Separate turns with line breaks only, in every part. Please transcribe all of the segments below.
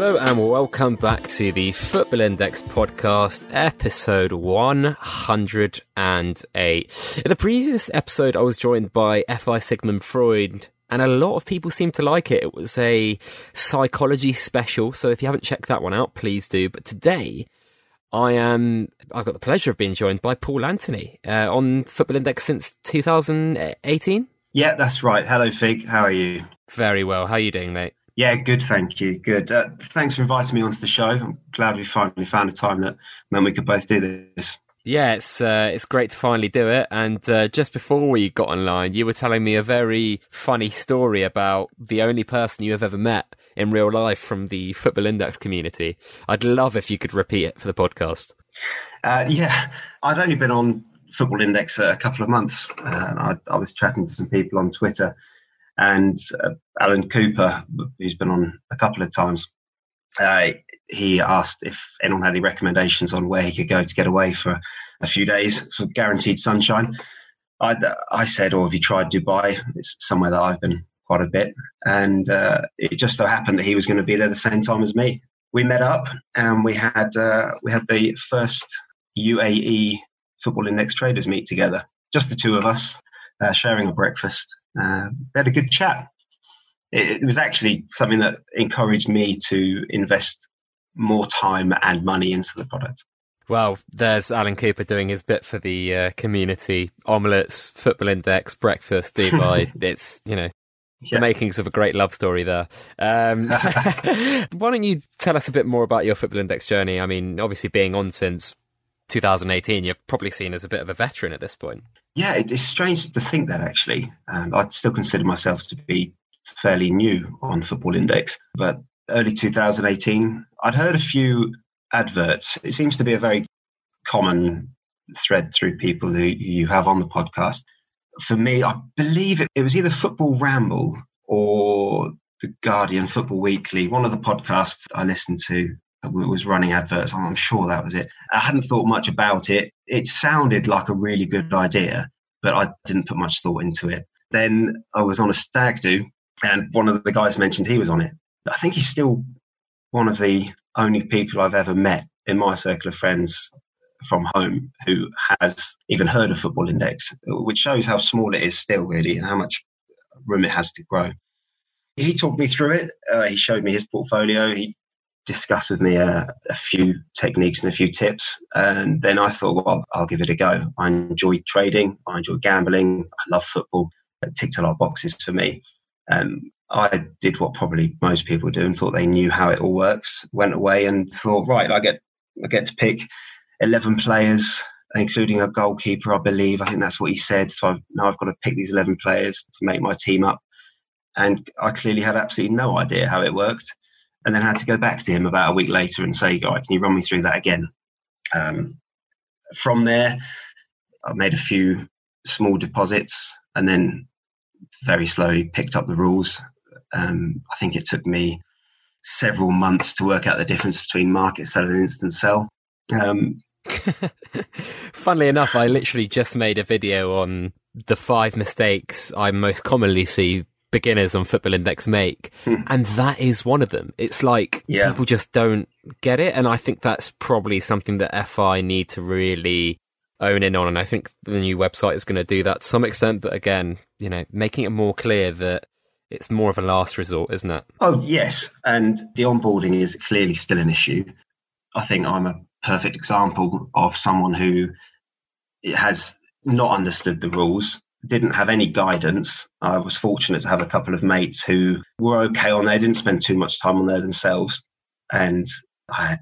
Hello and welcome back to the Football Index podcast, episode 108. In the previous episode, I was joined by F.I. Sigmund Freud, and a lot of people seemed to like it. It was a psychology special, so if you haven't checked that one out, please do. But today, I am, I've got the pleasure of being joined by Paul Anthony uh, on Football Index since 2018.
Yeah, that's right. Hello, Fig. How are you?
Very well. How are you doing, mate?
Yeah, good. Thank you. Good. Uh, thanks for inviting me onto the show. I'm glad we finally found a time that meant we could both do this.
Yeah, it's uh, it's great to finally do it. And uh, just before we got online, you were telling me a very funny story about the only person you have ever met in real life from the Football Index community. I'd love if you could repeat it for the podcast.
Uh, yeah, I'd only been on Football Index a couple of months. I, I was chatting to some people on Twitter and uh, Alan Cooper, who's been on a couple of times, uh, he asked if anyone had any recommendations on where he could go to get away for a few days for guaranteed sunshine. I, I said, or have you tried Dubai? It's somewhere that I've been quite a bit. And uh, it just so happened that he was going to be there the same time as me. We met up and we had uh, we had the first UAE Football Index traders meet together, just the two of us, uh, sharing a breakfast uh, we had a good chat. It, it was actually something that encouraged me to invest more time and money into the product.
Well, there's Alan Cooper doing his bit for the uh, community. Omelets, Football Index, breakfast, Dubai. it's, you know, yeah. the makings of a great love story there. Um, why don't you tell us a bit more about your Football Index journey? I mean, obviously being on since 2018, you're probably seen as a bit of a veteran at this point.
Yeah, it's strange to think that actually. Um, I'd still consider myself to be fairly new on Football Index, but early 2018, I'd heard a few adverts. It seems to be a very common thread through people who you have on the podcast. For me, I believe it, it was either Football Ramble or the Guardian Football Weekly, one of the podcasts I listened to was running adverts. I'm sure that was it. I hadn't thought much about it. It sounded like a really good idea, but I didn't put much thought into it. Then I was on a stag do, and one of the guys mentioned he was on it. I think he's still one of the only people I've ever met in my circle of friends from home who has even heard of Football Index, which shows how small it is still, really, and how much room it has to grow. He talked me through it. Uh, he showed me his portfolio. He discussed with me a, a, few techniques and a few tips. And then I thought, well, I'll give it a go. I enjoy trading. I enjoy gambling. I love football. It ticked a lot of boxes for me. Um, I did what probably most people do and thought they knew how it all works. Went away and thought, right, I get, I get to pick 11 players, including a goalkeeper, I believe. I think that's what he said. So I've, now I've got to pick these 11 players to make my team up. And I clearly had absolutely no idea how it worked and then had to go back to him about a week later and say, "Guy, can you run me through that again?" Um, from there, I made a few small deposits, and then very slowly picked up the rules. Um, I think it took me several months to work out the difference between market sell and instant sell. Um,
Funnily enough, I literally just made a video on the five mistakes I most commonly see beginners on Football Index make, hmm. and that is one of them. It's like yeah. people just don't get it, and I think that's probably something that FI need to really own in on. And I think the new website is going to do that to some extent. But again, you know, making it more clear that it's more of a last resort, isn't it?
Oh yes, and the onboarding is clearly still an issue. I think I'm a perfect example of someone who has not understood the rules didn't have any guidance. I was fortunate to have a couple of mates who were okay on there, didn't spend too much time on there themselves. And I had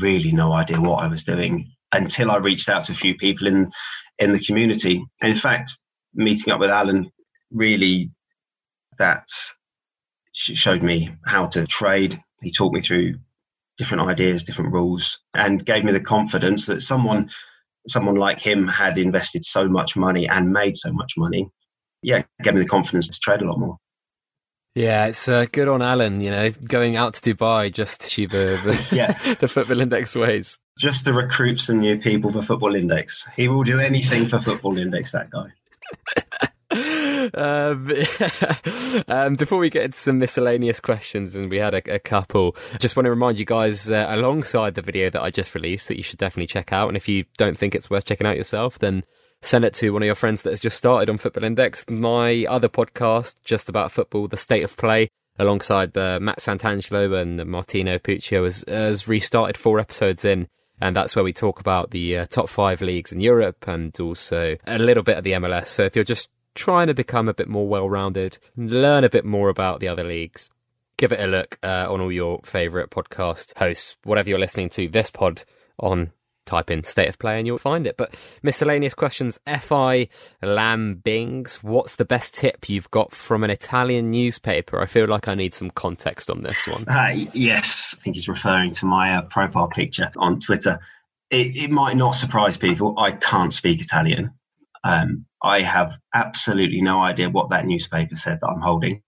really no idea what I was doing until I reached out to a few people in, in the community. And in fact, meeting up with Alan really that showed me how to trade. He taught me through different ideas, different rules, and gave me the confidence that someone someone like him had invested so much money and made so much money, yeah, gave me the confidence to trade a lot more.
Yeah, it's uh, good on Alan, you know, going out to Dubai just to achieve the, the, yeah. the Football Index ways.
Just to recruit some new people for Football Index. He will do anything for Football Index, that guy.
um, um, before we get into some miscellaneous questions, and we had a, a couple, just want to remind you guys uh, alongside the video that I just released that you should definitely check out. And if you don't think it's worth checking out yourself, then send it to one of your friends that has just started on Football Index. My other podcast, just about football, The State of Play, alongside the Matt Santangelo and Martino Puccio, has, has restarted four episodes in. And that's where we talk about the uh, top five leagues in Europe and also a little bit of the MLS. So if you're just trying to become a bit more well-rounded, learn a bit more about the other leagues, give it a look uh, on all your favourite podcast hosts, whatever you're listening to this pod on type in state of play and you'll find it. But miscellaneous questions. Fi Lambings, what's the best tip you've got from an Italian newspaper? I feel like I need some context on this one.
Uh, yes, I think he's referring to my uh, profile picture on Twitter. It, it, might not surprise people. I can't speak Italian. Um, I have absolutely no idea what that newspaper said that I'm holding.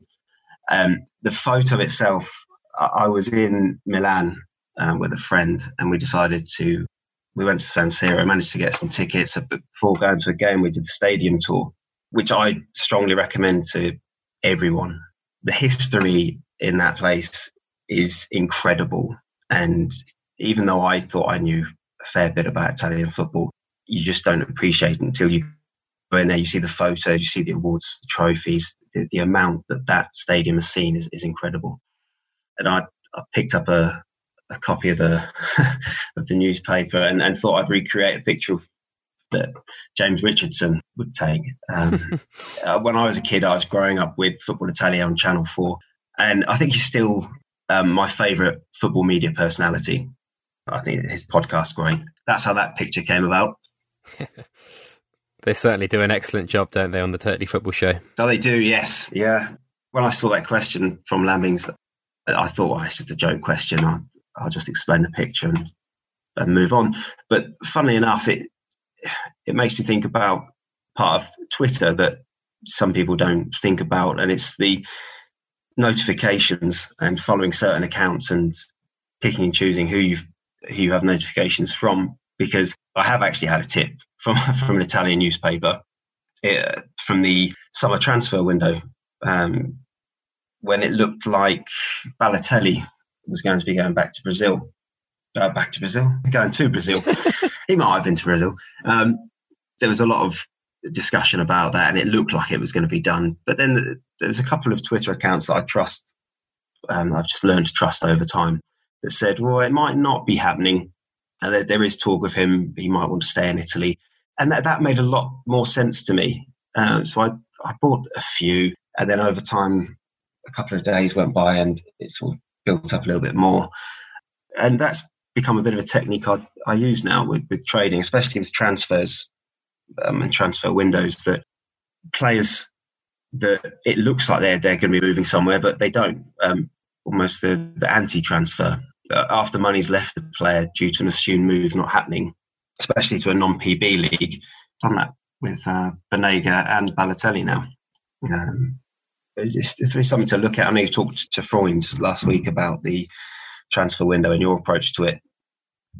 Um, the photo itself, I, was in Milan um, with a friend and we decided to we went to San Siro, managed to get some tickets. Before going to a game, we did the stadium tour, which I strongly recommend to everyone. The history in that place is incredible. And even though I thought I knew a fair bit about Italian football, you just don't appreciate it until you in there. You see the photos, you see the awards, the trophies, the, the amount that that stadium has seen is, is incredible. And I, I picked up a, a copy of the of the newspaper and, and thought I'd recreate a picture that James Richardson would take. Um, uh, when I was a kid, I was growing up with Football Italia on Channel Four, and I think he's still um, my favourite football media personality. I think his podcast's great. That's how that picture came about.
they certainly do an excellent job, don't they, on the Totally Football Show?
Oh, they do. Yes, yeah. When I saw that question from Lambings, I thought, well, it's just a joke question. I, I'll just explain the picture and, and move on. But funnily enough, it it makes me think about part of Twitter that some people don't think about, and it's the notifications and following certain accounts and picking and choosing who you who you have notifications from. Because I have actually had a tip from from an Italian newspaper it, uh, from the summer transfer window um, when it looked like Balotelli was going to be going back to Brazil. Uh, back to Brazil, going to Brazil. he might have been to Brazil. Um, there was a lot of discussion about that, and it looked like it was going to be done. But then there's a couple of Twitter accounts that I trust. Um, I've just learned to trust over time. That said, well, it might not be happening. Uh, there, there is talk of him. He might want to stay in Italy, and that that made a lot more sense to me. Um, so I I bought a few, and then over time, a couple of days went by, and it sort of built up a little bit more. And that's become a bit of a technique I, I use now with, with trading, especially with transfers um, and transfer windows that players that it looks like they're, they're going to be moving somewhere, but they don't. Um, almost the, the anti-transfer. Uh, after money's left the player due to an assumed move not happening, especially to a non-PB league. Done that with uh, Banega and Balotelli now. Um, it's, it's something to look at. I know you talked to Freud last week about the transfer window and your approach to it.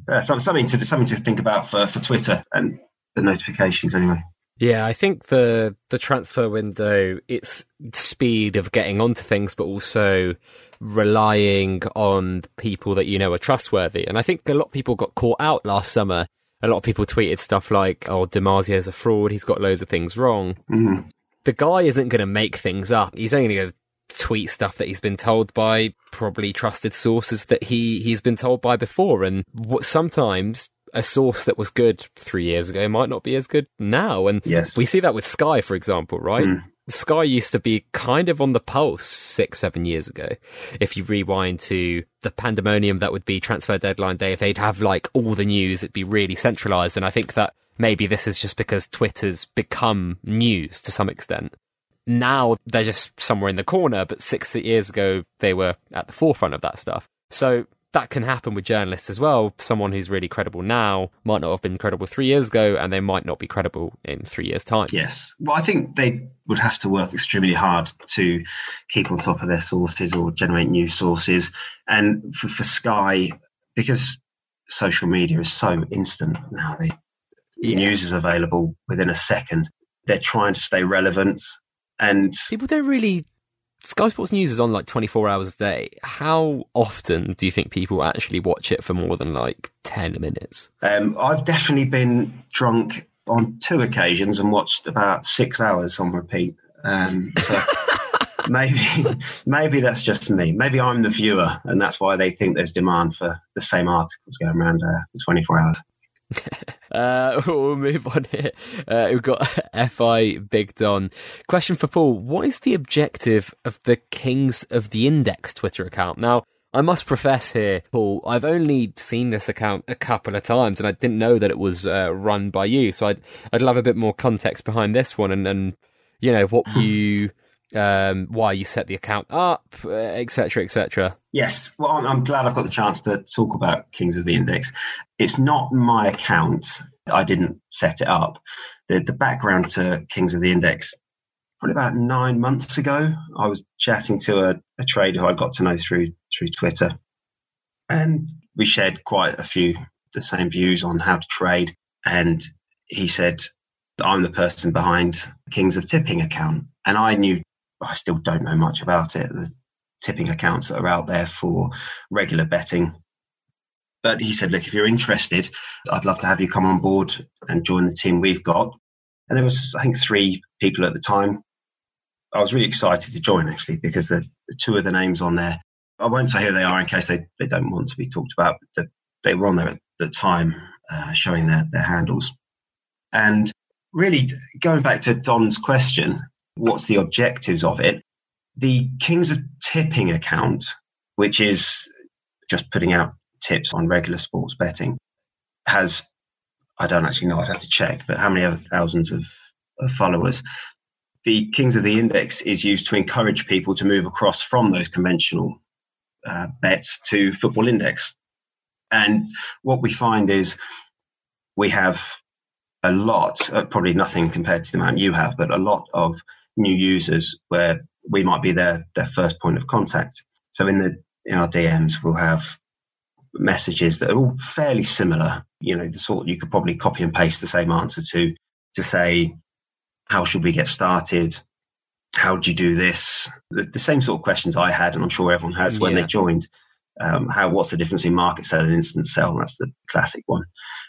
Uh, something to something to think about for, for Twitter and the notifications anyway.
Yeah, I think the the transfer window, its speed of getting onto things, but also relying on people that you know are trustworthy. And I think a lot of people got caught out last summer. A lot of people tweeted stuff like, "Oh, Di Marzio's a fraud. He's got loads of things wrong."
Mm-hmm
the guy isn't going to make things up. He's only going to tweet stuff that he's been told by probably trusted sources that he he's been told by before. And what sometimes a source that was good three years ago might not be as good now. And
yes.
we see that with Sky, for example, right? Mm. Sky used to be kind of on the pulse six, seven years ago. If you rewind to the pandemonium that would be transfer deadline day, if they'd have like all the news, it'd be really centralized. And I think that maybe this is just because Twitter's become news to some extent. Now they're just somewhere in the corner, but six years ago they were at the forefront of that stuff. So that can happen with journalists as well. Someone who's really credible now might not have been credible three years ago, and they might not be credible in three years' time.
Yes. Well, I think they would have to work extremely hard to keep on top of their sources or generate new sources. And for, for Sky, because social media is so instant now, the yeah. news is available within a second. They're trying to stay relevant. And
people don't really. Sky Sports News is on like 24 hours a day. How often do you think people actually watch it for more than like 10 minutes?
Um, I've definitely been drunk on two occasions and watched about six hours on repeat. Um, so maybe, maybe that's just me. Maybe I'm the viewer, and that's why they think there's demand for the same articles going around uh, for 24 hours.
Uh, we'll move on here. Uh, we've got FI Big Don. Question for Paul What is the objective of the Kings of the Index Twitter account? Now, I must profess here, Paul, I've only seen this account a couple of times and I didn't know that it was uh, run by you. So I'd, I'd love a bit more context behind this one and, and you know, what you um, why you set the account up, etc., uh, etc.
yes, well, I'm, I'm, glad I've got the chance to talk about Kings of the Index. It's not my account. I didn't set it up. The, the background to Kings of the Index, probably about nine months ago, I was chatting to a, a trader who I got to know through through Twitter, and we shared quite a few the same views on how to trade. And he said, I'm the person behind Kings of Tipping account. And I knew I still don't know much about it. The tipping accounts that are out there for regular betting. But he said, look, if you're interested, I'd love to have you come on board and join the team we've got. And there was, I think, three people at the time. I was really excited to join actually because the, the two of the names on there, I won't say who they are in case they, they don't want to be talked about, but the, they were on there at the time uh, showing their, their handles. And really going back to Don's question, what's the objectives of it. The Kings of Tipping account, which is just putting out tips on regular sports betting, has, I don't actually know, I'd have to check, but how many other thousands of, of followers? The Kings of the Index is used to encourage people to move across from those conventional uh, bets to Football Index. And what we find is we have a lot, uh, probably nothing compared to the amount you have, but a lot of new users where we might be their their first point of contact. So in the in our DMs, we'll have messages that are all fairly similar. You know, the sort you could probably copy and paste the same answer to to say, how should we get started? How do you do this? The, the same sort of questions I had, and I'm sure everyone has when yeah. they joined. Um, how what's the difference in market sell and instant sell? That's the classic one.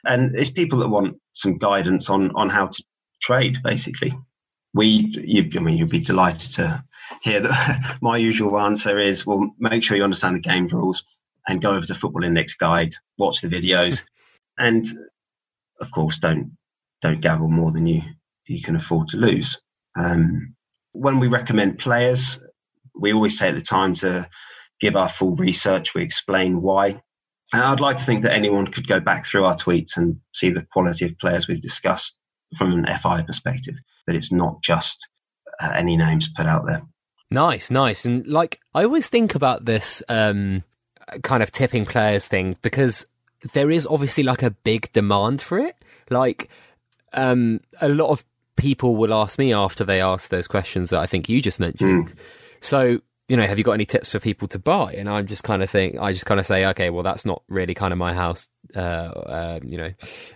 And it's people that want some guidance on on how to trade, basically we, you, I mean, you'd be delighted to hear that my usual answer is, well, make sure you understand the game rules and go over to Football Index Guide, watch the videos, and of course, don't don't gamble more than you you can afford to lose. Um, when we recommend players, we always take the time to give our full research. We explain why. And I'd like to think that anyone could go back through our tweets and see the quality of players we've discussed from an FI perspective, that it's not just uh, any names put out there.
Nice, nice. And like, I always think about this um, kind of tipping players thing because there is obviously like a big demand for it. Like, um, a lot of people will ask me after they ask those questions that I think you just mentioned. Mm. So, you know, have you got any tips for people to buy? And I'm just kind of think, I just kind of say, okay, well, that's not really kind of my house. Uh, uh, you know,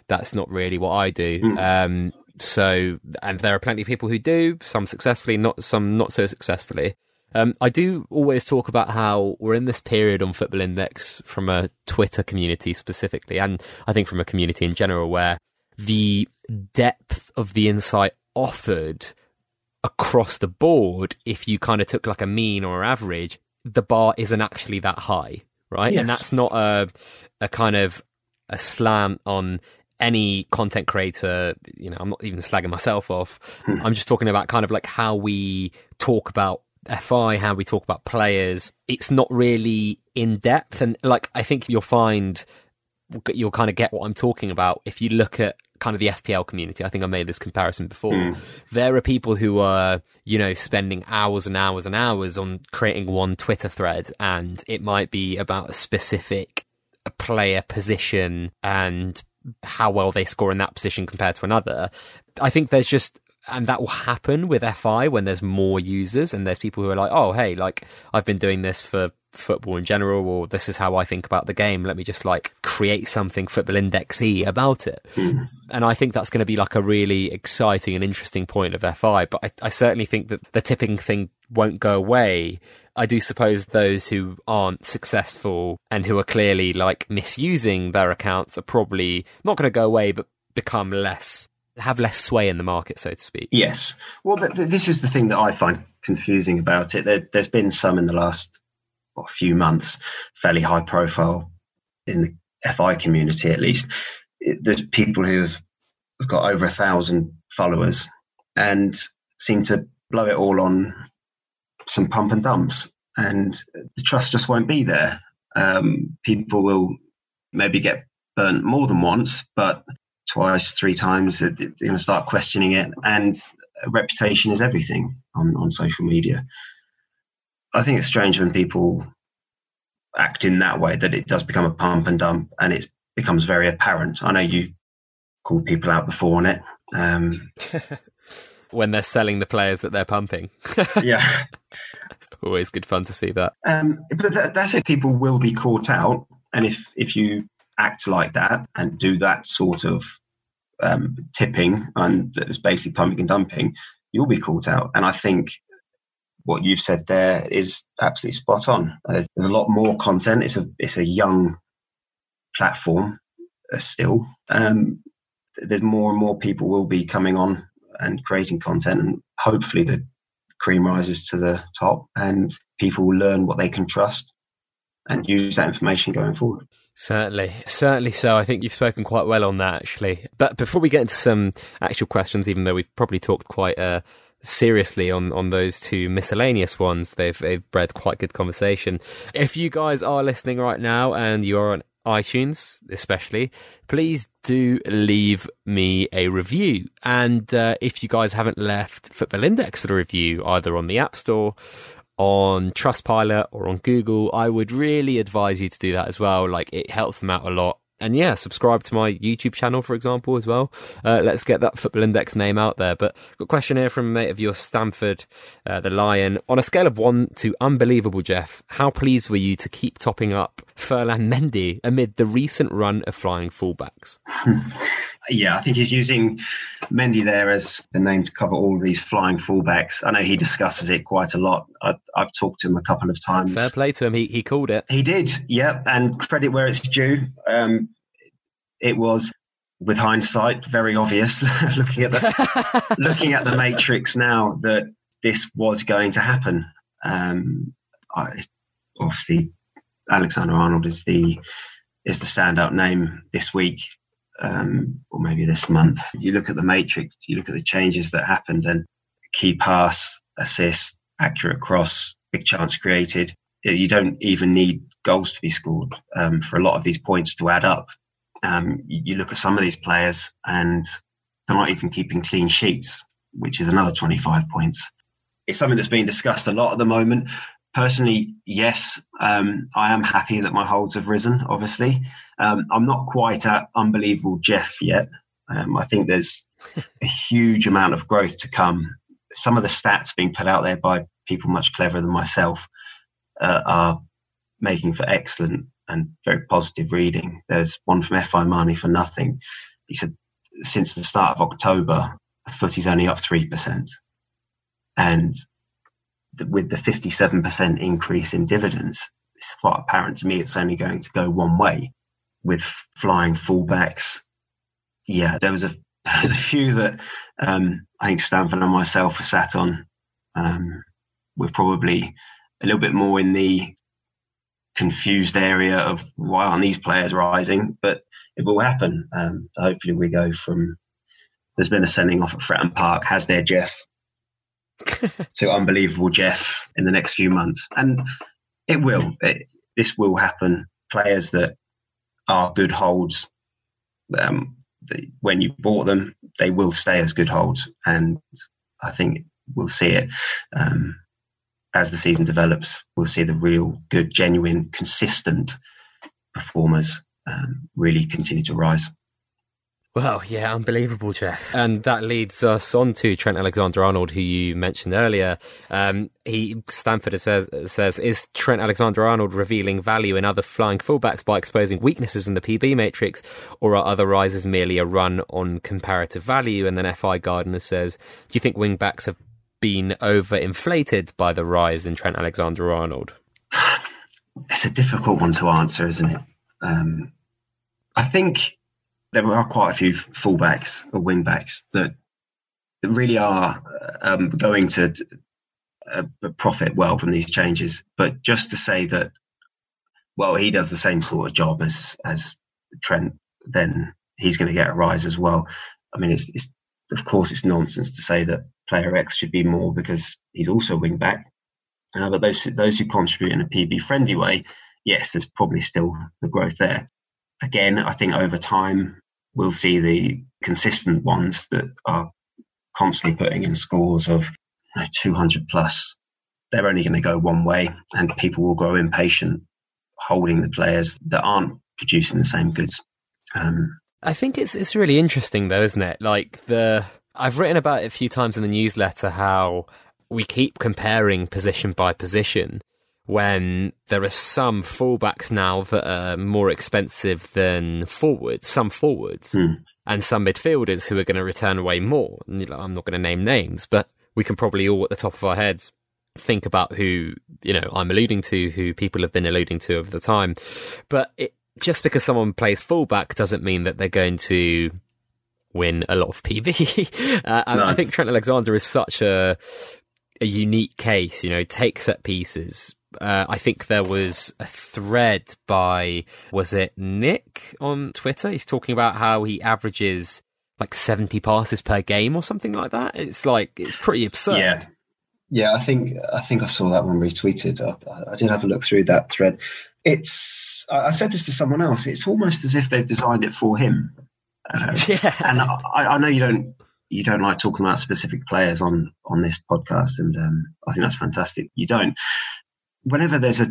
that's not really what I do. Mm. Um, so, and there are plenty of people who do, some successfully, not some not so successfully. Um, I do always talk about how we're in this period on Football Index from a Twitter community specifically, and I think from a community in general, where the depth of the insight offered across the board, if you kind of took like a mean or average, the bar isn't actually that high, right? Yes. And that's not a a kind of a slant on any content creator. You know, I'm not even slagging myself off. Hmm. I'm just talking about kind of like how we talk about FI, how we talk about players. It's not really in depth, and like I think you'll find you'll kind of get what I'm talking about if you look at kind of the FPL community. I think I made this comparison before. Mm. There are people who are, you know, spending hours and hours and hours on creating one Twitter thread, and it might be about a specific player position and how well they score in that position compared to another. I think there's just and that will happen with FI when there's more users and there's people who are like, oh, hey, like I've been doing this for football in general, or this is how I think about the game. Let me just like create something football indexy about it.
Mm.
And I think that's going to be like a really exciting and interesting point of FI. But I, I certainly think that the tipping thing won't go away. I do suppose those who aren't successful and who are clearly like misusing their accounts are probably not going to go away, but become less have less sway in the market, so to speak.
Yes. Well, th- th- this is the thing that I find confusing about it. There, has been some in the last what, few months, fairly high profile in the FI community, at least. There's people who have got over a thousand followers and seem to blow it all on some pump and dumps, and the trust just won't be there. Um, people will maybe get burnt more than once, but twice, three times, they're going to start questioning it. And reputation is everything on, on social media. I think it's strange when people act in that way that it does become a pump and dump and it becomes very apparent. I know you called people out before on it. Um,
when they're selling the players that they're pumping.
yeah.
Always good fun to see that.
Um, but that, that's it. People will be caught out. And if, if you act like that and do that sort of um, tipping and it's basically pumping and dumping, you'll be caught out. And I think what you've said there is absolutely spot on. There's, there's a lot more content. It's a it's a young platform uh, still. Um, there's more and more people will be coming on and creating content, and hopefully the cream rises to the top, and people will learn what they can trust and use that information going forward.
Certainly, certainly so. I think you've spoken quite well on that, actually. But before we get into some actual questions, even though we've probably talked quite uh, seriously on, on those two miscellaneous ones, they've, they've bred quite good conversation. If you guys are listening right now and you are on iTunes, especially, please do leave me a review. And uh, if you guys haven't left Football Index a review either on the App Store on Trustpilot or on Google, I would really advise you to do that as well. Like it helps them out a lot. And yeah, subscribe to my YouTube channel, for example, as well. Uh, let's get that Football Index name out there. But got a question here from a mate of yours, Stamford, uh, the Lion. On a scale of one to unbelievable, Jeff, how pleased were you to keep topping up Ferland Mendy amid the recent run of flying fullbacks?
yeah, I think he's using Mendy there as the name to cover all these flying fullbacks. I know he discusses it quite a lot. I, have talked to him a couple of times.
Fair play to him. He, he called it.
He did, Yep. And credit where it's due. Um, it was, with hindsight, very obvious looking at the looking at the matrix now that this was going to happen. Um, I, obviously, Alexander Arnold is the is the standout name this week um, or maybe this month. You look at the matrix, you look at the changes that happened, and key pass, assist, accurate cross, big chance created. You don't even need goals to be scored um, for a lot of these points to add up. Um, you look at some of these players and they're not even keeping clean sheets, which is another 25 points. It's something that's being discussed a lot at the moment personally, yes, um, I am happy that my holds have risen. Obviously, um, I'm not quite at unbelievable Jeff yet. Um, I think there's a huge amount of growth to come. Some of the stats being put out there by people much cleverer than myself uh, are making for excellent and very positive reading. There's one from FI Money for nothing. He said since the start of October, the footy's only up three percent, and with the 57% increase in dividends, it's quite apparent to me it's only going to go one way with flying fullbacks. Yeah, there was a, there was a few that um, I think Stamford and myself were sat on. Um, we're probably a little bit more in the confused area of why aren't these players rising, but it will happen. Um, hopefully, we go from there's been a sending off at Fratton Park. Has there, Jeff? to unbelievable Jeff in the next few months. And it will. It, this will happen. Players that are good holds, um, the, when you bought them, they will stay as good holds. And I think we'll see it um, as the season develops. We'll see the real good, genuine, consistent performers um, really continue to rise.
Well, yeah, unbelievable, Jeff. And that leads us on to Trent Alexander-Arnold, who you mentioned earlier. Um, he Stamford says says is Trent Alexander-Arnold revealing value in other flying fullbacks by exposing weaknesses in the PB matrix, or are other rises merely a run on comparative value? And then FI Gardner says, do you think wingbacks have been overinflated by the rise in Trent Alexander-Arnold?
It's a difficult one to answer, isn't it? Um, I think there are quite a few fullbacks or wingbacks that really are um, going to uh, profit well from these changes. But just to say that, well, he does the same sort of job as as Trent, then he's going to get a rise as well. I mean, it's, it's of course it's nonsense to say that player X should be more because he's also wing back. Uh, but those those who contribute in a PB friendly way, yes, there's probably still the growth there. Again, I think over time we'll see the consistent ones that are constantly putting in scores of you know, 200 plus. They're only going to go one way, and people will grow impatient holding the players that aren't producing the same goods. Um,
I think it's it's really interesting though, isn't it? Like the I've written about it a few times in the newsletter how we keep comparing position by position when there are some fullbacks now that are more expensive than forwards, some forwards,
mm.
and some midfielders who are going to return away more. I'm not going to name names, but we can probably all at the top of our heads think about who, you know, I'm alluding to, who people have been alluding to over the time. But it, just because someone plays fullback doesn't mean that they're going to win a lot of PB. uh, and no. I think Trent Alexander is such a a unique case. You know, take set pieces, uh, I think there was a thread by, was it Nick on Twitter? He's talking about how he averages like 70 passes per game or something like that. It's like, it's pretty absurd.
Yeah. Yeah, I think I think I saw that one retweeted. I, I did have a look through that thread. It's I said this to someone else. It's almost as if they've designed it for him.
Uh, yeah.
And I, I know you don't you don't like talking about specific players on on this podcast, and um, I think that's fantastic. You don't, whenever there's a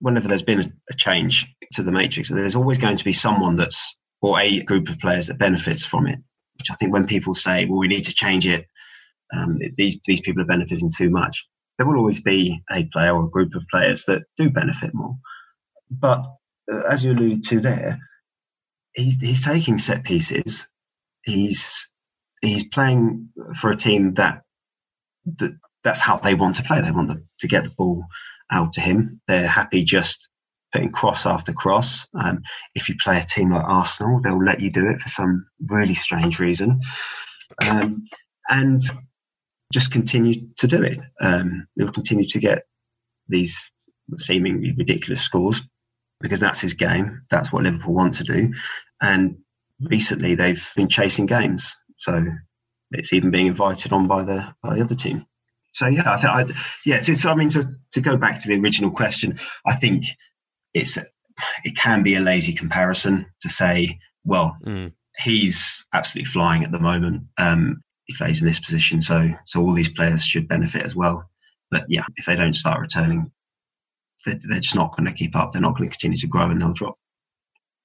whenever there's been a, change to the matrix, there's always going to be someone that's or a group of players that benefits from it. Which I think when people say, "Well, we need to change it," um, these these people are benefiting too much. There will always be a player or a group of players that do benefit more. But uh, as you alluded to there, he's he's taking set pieces. He's he's playing for a team that that that's how they want to play. They want to get the ball out to him. They're happy just putting cross after cross. Um, if you play a team like Arsenal, they'll let you do it for some really strange reason. Um, and just continue to do it. Um, he'll continue to get these seemingly ridiculous scores because that's his game. That's what Liverpool want to do. And recently they've been chasing games. So it's even being invited on by the, by the other team so yeah, I think I, yeah. It's, I mean, to to go back to the original question, I think it's it can be a lazy comparison to say, well,
mm.
he's absolutely flying at the moment. Um, he plays in this position, so so all these players should benefit as well. But yeah, if they don't start returning, they're, they're just not going to keep up. They're not going to continue to grow, and they'll drop.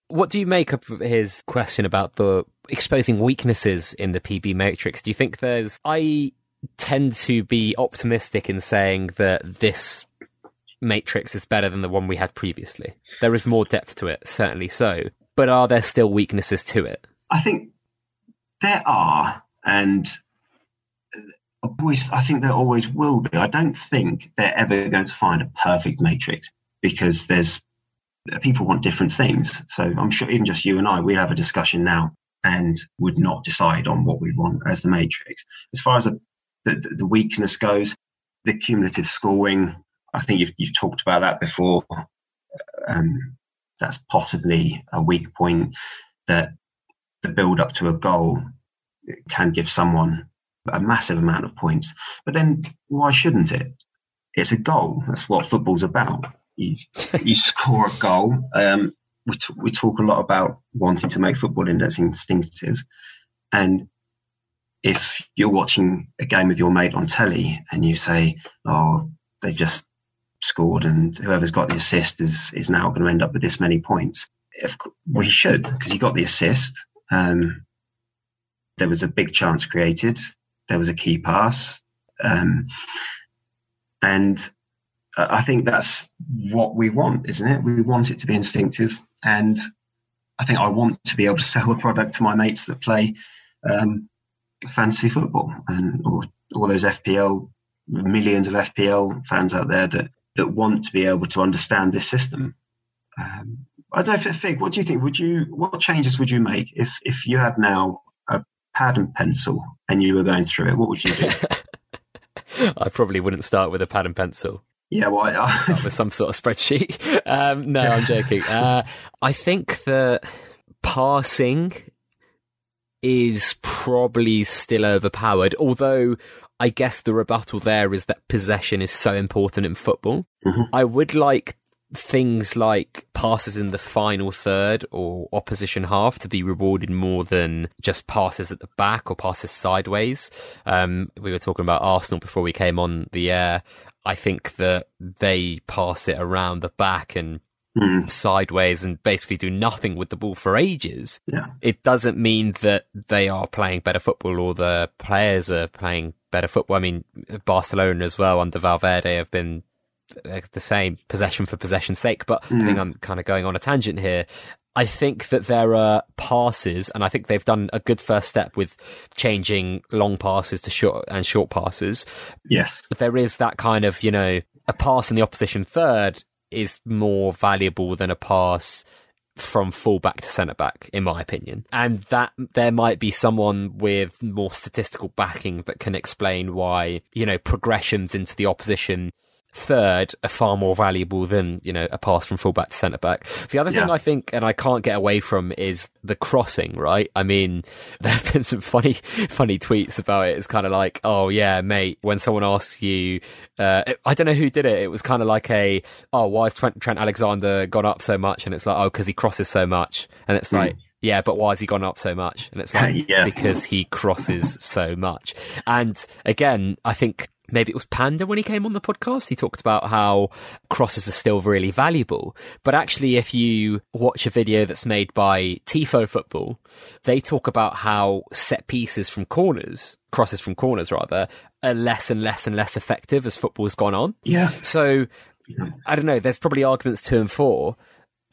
What do you make of his question about the exposing weaknesses in the PB matrix? Do you think there's I tend to be optimistic in saying that this matrix is better than the one we had previously. There is more depth to it, certainly so. But are there still weaknesses to it?
I think there are, and always, I think there always will be. I don't think they're ever going to find a perfect matrix because there's people want different things. So I'm sure even just you and I, we have a discussion now and would not decide on what we want as the matrix. As far as a the, the weakness goes. The cumulative scoring, I think you've, you've talked about that before. Um, that's possibly a weak point that the build up to a goal can give someone a massive amount of points. But then why shouldn't it? It's a goal. That's what football's about. You, you score a goal. Um, we, t- we talk a lot about wanting to make football index instinctive. And if you're watching a game with your mate on telly and you say, "Oh, they've just scored, and whoever's got the assist is is now going to end up with this many points," if we should, because you got the assist, um, there was a big chance created, there was a key pass, um, and I think that's what we want, isn't it? We want it to be instinctive, and I think I want to be able to sell the product to my mates that play um, fantasy football and or all those FPL millions of FPL fans out there that that want to be able to understand this system. Um, I don't know, Fig. What do you think? Would you what changes would you make if if you had now a pad and pencil and you were going through it? What would you do?
I probably wouldn't start with a pad and pencil.
Yeah, well, I,
with some sort of spreadsheet. Um, no, I'm joking. Uh, I think that passing is probably still overpowered, although I guess the rebuttal there is that possession is so important in football.
Mm-hmm.
I would like things like passes in the final third or opposition half to be rewarded more than just passes at the back or passes sideways. Um, we were talking about Arsenal before we came on the air. I think that they pass it around the back and
Mm.
sideways and basically do nothing with the ball for ages.
Yeah.
It doesn't mean that they are playing better football or the players are playing better football. I mean, Barcelona as well under Valverde have been the same possession for possession's sake, but mm. I think I'm kind of going on a tangent here. I think that there are passes, and I think they've done a good first step with changing long passes to short and short passes.
Yes.
But there is that kind of, you know, a pass in the opposition third is more valuable than a pass from fullback to centre back, in my opinion. And that there might be someone with more statistical backing that can explain why, you know, progressions into the opposition third are far more valuable than you know a pass from fullback to centre back. The other thing I think, and I can't get away from, is the crossing. Right? I mean, there have been some funny, funny tweets about it. It's kind of like, oh yeah, mate. When someone asks you, uh, I don't know who did it. It was kind of like a, oh, why has Trent, Trent Alexander gone up so much? And it's like, oh, because he crosses so much. And it's like. Yeah, but why has he gone up so much? And it's like
Yeah.
because he crosses so much. And again, I think maybe it was Panda when he came on the podcast. He talked about how crosses are still really valuable. But actually, if you watch a video that's made by Tifo Football, they talk about how set pieces from corners, crosses from corners rather, are less and less and less effective as football's gone on.
Yeah.
So I don't know. There's probably arguments to and for,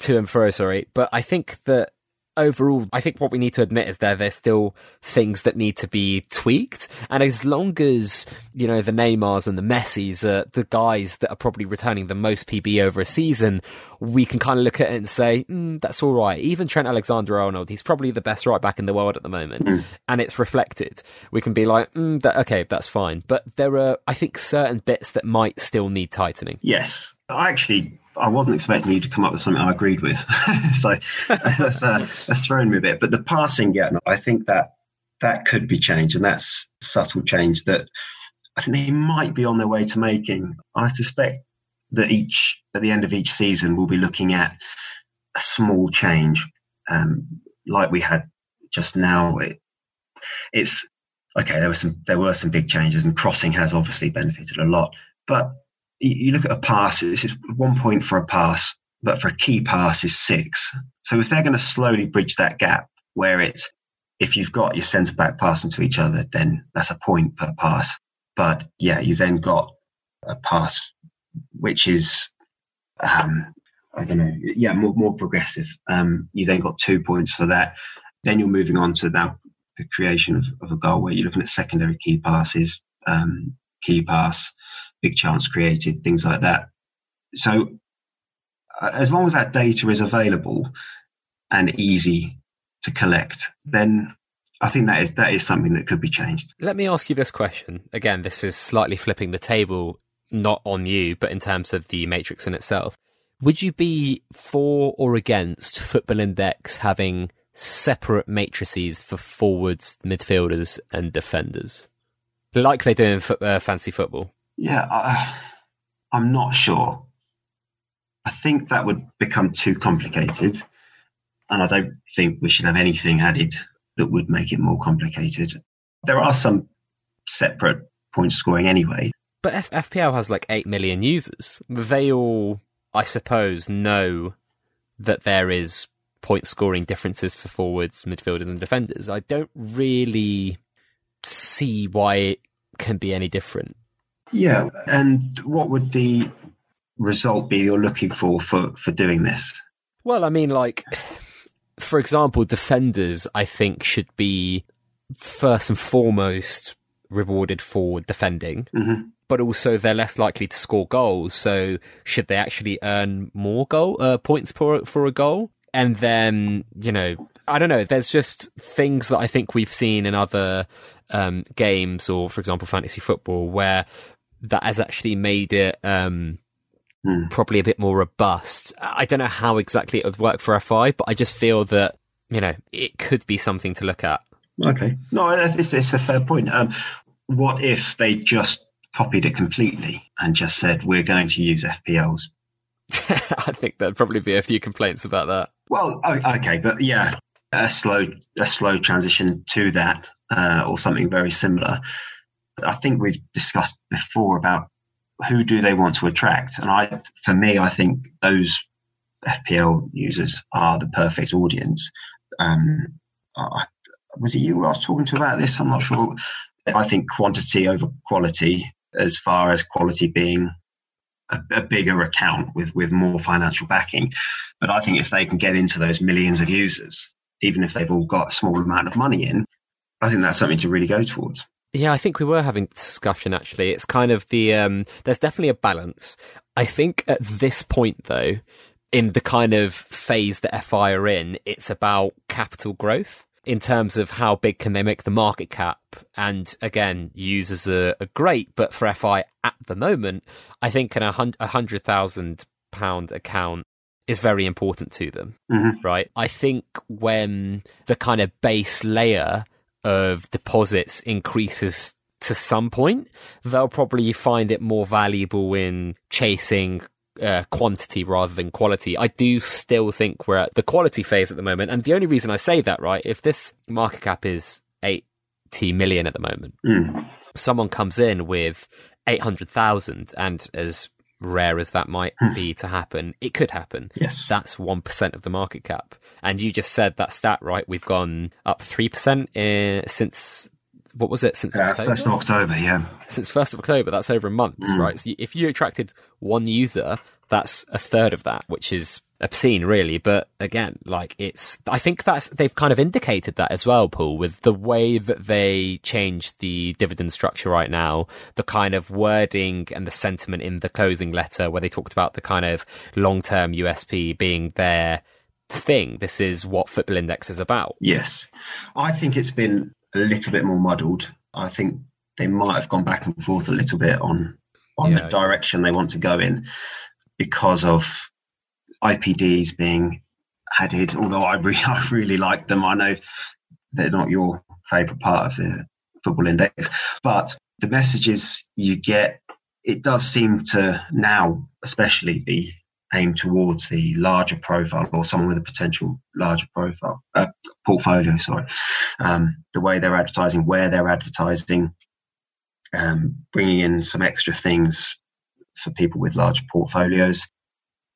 to and fro. Sorry, but I think that overall, I think what we need to admit is that there's still things that need to be tweaked. And as long as you know the Neymars and the Messis are the guys that are probably returning the most PB over a season, we can kind of look at it and say mm, that's all right. Even Trent Alexander-Arnold, he's probably the best right back in the world at the moment, and it's reflected. We can be like, mm, that, okay, that's fine. But there are, I think, certain bits that might still need tightening.
Yes. I actually I wasn't expecting you to come up with something I agreed with. so that's, uh, that's thrown me a bit. But the passing, yeah, no, I think that that could be changed, and that's subtle change that I think they might be on their way to making. I suspect that each at the end of each season we'll be looking at a small change, um, like we had just now. It, it's okay. There were some there were some big changes, and crossing has obviously benefited a lot. But you look at a pass; it's one point for a pass, but for a key pass is six. So if they're going to slowly bridge that gap, where it's if you've got your centre back passing to each other, then that's a point per pass. But yeah, you then got a pass which is um, I don't know, yeah, more more progressive. Um, you then got two points for that. Then you're moving on to now the creation of, of a goal where you're looking at secondary key passes, um, key pass, big chance created, things like that. So uh, as long as that data is available and easy to collect, then I think that is that is something that could be changed.
Let me ask you this question. Again, this is slightly flipping the table, not on you, but in terms of the matrix in itself. Would you be for or against Football Index having separate matrices for forwards, midfielders, and defenders? Like they do in uh, fantasy football.
Yeah, I, I'm not sure. I think that would become too complicated, and I don't think we should have anything added that would make it more complicated. There are some separate point scoring anyway.
But F- FPL has like 8 million users. They all, I suppose, know that there is point scoring differences for forwards, midfielders, and defenders. I don't really see why it can be any different.
Yeah, and what would the result be you're looking for for for doing this?
Well, I mean, like for example, defenders I think should be first and foremost rewarded for defending.
Mm-hmm.
But also, they're less likely to score goals. So, should they actually earn more goal uh, points for for a goal? And then, you know, I don't know. There's just things that I think we've seen in other um, games, or for example, fantasy football, where that has actually made it um,
Hmm.
probably a bit more robust. I don't know how exactly it would work for FI, but I just feel that you know it could be something to look at.
Okay, no, it's, it's a fair point. Um, what if they just copied it completely and just said we're going to use FPLs?
I think there'd probably be a few complaints about that.
Well, okay, but yeah, a slow a slow transition to that uh, or something very similar. I think we've discussed before about who do they want to attract, and I, for me, I think those FPL users are the perfect audience. Um, I, was it you I was talking to about this? I'm not sure. I think quantity over quality, as far as quality being a, a, bigger account with, with more financial backing. But I think if they can get into those millions of users, even if they've all got a small amount of money in, I think that's something to really go towards.
Yeah, I think we were having discussion actually. It's kind of the um there's definitely a balance. I think at this point though, in the kind of phase that FI are in, it's about capital growth in terms of how big can they make the market cap. And again, users are, are great, but for FI at the moment, I think an a hundred thousand pound account is very important to them,
mm-hmm.
right? I think when the kind of base layer of deposits increases to some point, they'll probably find it more valuable in chasing uh, quantity rather than quality. I do still think we're at the quality phase at the moment. And the only reason I say that, right, if this market cap is 80 million at the moment,
mm.
someone comes in with 800,000 and as rare as that might
Hmm.
be to happen, it could happen.
Yes.
That's 1% of the market cap. And you just said that stat, right? We've gone up 3% in, since, what was it? Since
uh,
October?
First of October, yeah.
Since 1st of October. That's over a month,
Mm.
right? So if you attracted one user, that's a third of that, which is obscene, really. But again, like it's, I think that's, they've kind of indicated that as well, Paul, with the way that they changed the dividend structure right now, the kind of wording and the sentiment in the closing letter where they talked about the kind of long term USP being their thing. This is what Football Index is about.
Yes. I think it's been a little bit more muddled. I think they might have gone back and forth a little bit on on
Yeah.
the direction they want to go in because of IPDs being added. Although I really, I really like them. I know they're not your favourite part of the football index, but the messages you get, it does seem to now, especially be aimed towards the larger profile or someone with a potential larger profile uh, portfolio. Sorry, um, the way they're advertising, where they're advertising, um, bringing in some extra things for people with large portfolios.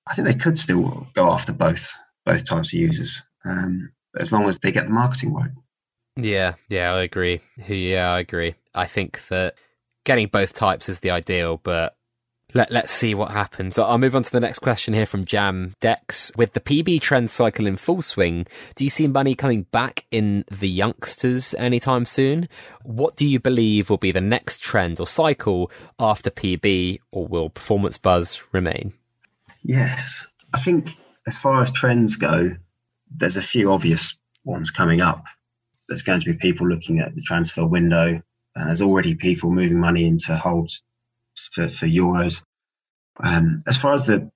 I think they could still go after both both types of users, um, as long as they get the marketing right.
Yeah, yeah, I agree. Yeah, I agree. I think that getting both types is the ideal, but let, let's see what happens. I'll move on to the next question here from Jam Dex. With the PB trend cycle in full swing, do you see money coming back in the youngsters anytime soon? What do you believe will be the next trend or cycle after PB, or will performance buzz remain?
Yes, I think as far as trends go, there's a few obvious ones coming up. There's going to be people looking at the transfer window. Uh, there's already people moving money into holds for, for euros. Um, as far as the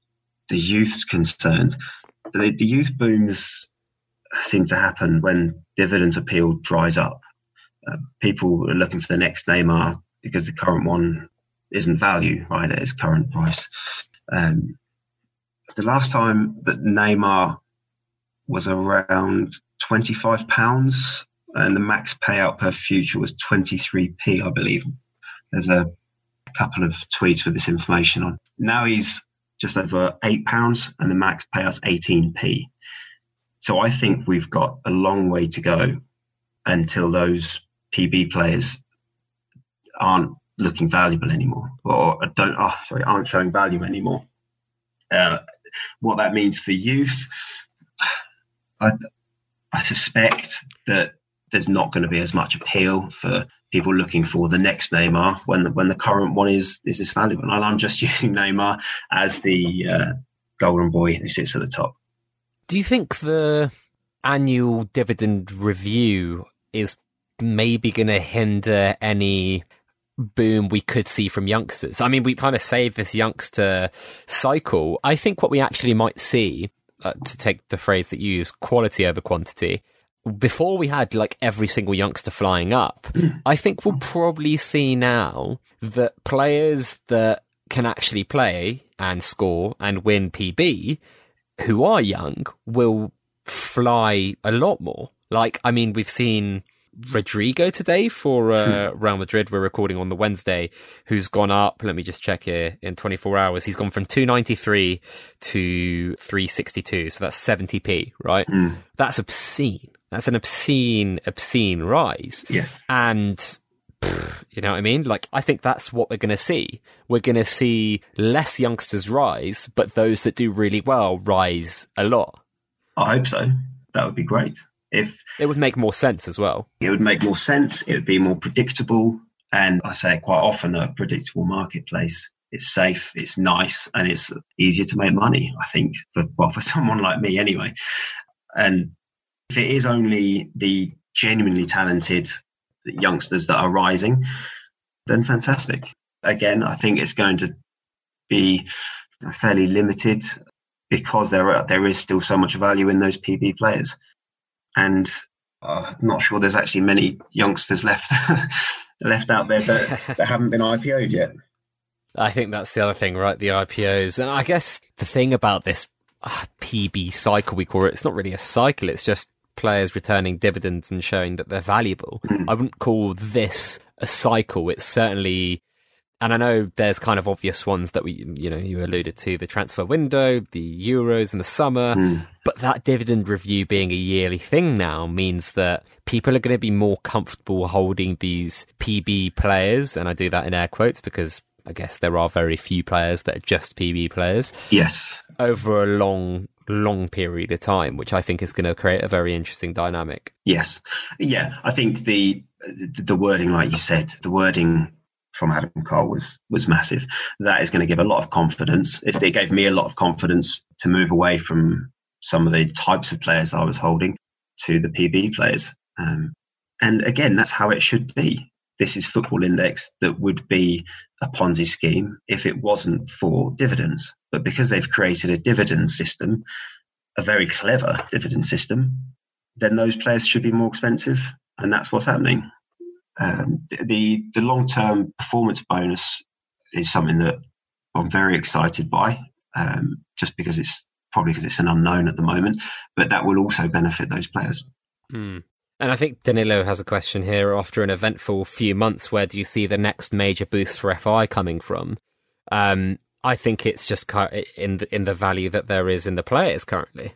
the youth's concerned, the, the youth booms seem to happen when dividends appeal dries up. Uh, people are looking for the next Neymar because the current one isn't value right at its current price. Um, the last time that Neymar was around twenty five pounds, and the max payout per future was twenty three p, I believe. There's a couple of tweets with this information on. Now he's just over eight pounds, and the max payout's eighteen p. So I think we've got a long way to go until those PB players aren't looking valuable anymore, or don't. Oh, sorry, aren't showing value anymore. Uh, what that means for youth, I, I suspect that there's not going to be as much appeal for people looking for the next Neymar when the, when the current one is is this valuable. And I'm just using Neymar as the uh, golden boy who sits at the top.
Do you think the annual dividend review is maybe going to hinder any boom we could see from youngsters? I mean, we kind of save this youngster cycle. I think what we actually might see, uh, to take the phrase that you use, quality over quantity, before we had like every single youngster flying up, I think we'll probably see now that players that can actually play and score and win PB who are young will fly a lot more. Like, I mean, we've seen Rodrygo today for uh, hmm. Real Madrid. We're recording on the Wednesday, who's gone up. Let me just check here in 24 hours. He's gone from 293 to 362. So that's 70p, right? Mm. That's obscene. That's an obscene, obscene rise.
Yes.
And you know what I mean? Like, I think that's what we're going to see. We're going to see less youngsters rise, but those that do really well rise a lot.
I hope so. That would be great. If
it would make more sense as well.
It would make more sense. It would be more predictable. And I say it quite often a predictable marketplace. It's safe, it's nice, and it's easier to make money, I think, for well, for someone like me anyway. And if it is only the genuinely talented youngsters that are rising, then fantastic. Again, I think it's going to be fairly limited because there are, there is still so much value in those PB players, and uh, I'm not sure there's actually many youngsters left left out there that, that haven't been IPO'd yet.
I think that's the other thing, right? The IPOs, and I guess the thing about this uh, PB cycle we call it, it's not really a cycle; it's just players returning dividends and showing that they're valuable. Mm. I wouldn't call this a cycle. It's certainly, and I know there's kind of obvious ones that we, you know, you alluded to the transfer window, the Euros in the summer, mm. but that dividend review being a yearly thing now means that people are going to be more comfortable holding these PB players. And I do that in air quotes because I guess there are very few players that are just PB players.
Yes.
Over a long long period of time, which I think is going to create a very interesting dynamic.
Yes, yeah, I think the the wording, like you said, the wording from Adam Cole was was massive. That is going to give a lot of confidence. It, gave me a lot of confidence to move away from some of the types of players I was holding to the PB players. Um, and again, that's how it should be. This is Football Index that would be a Ponzi scheme if it wasn't for dividends. But because they've created a dividend system, a very clever dividend system, then those players should be more expensive. And that's what's happening. Um, the the long term performance bonus is something that I'm very excited by, um, just because it's probably because it's an unknown at the moment, but that will also benefit those players.
Mm. And I think Danilo has a question here. After an eventful few months, where do you see the next major boost for FI coming from? Um, I think it's just in the, in the value that there is in the players currently.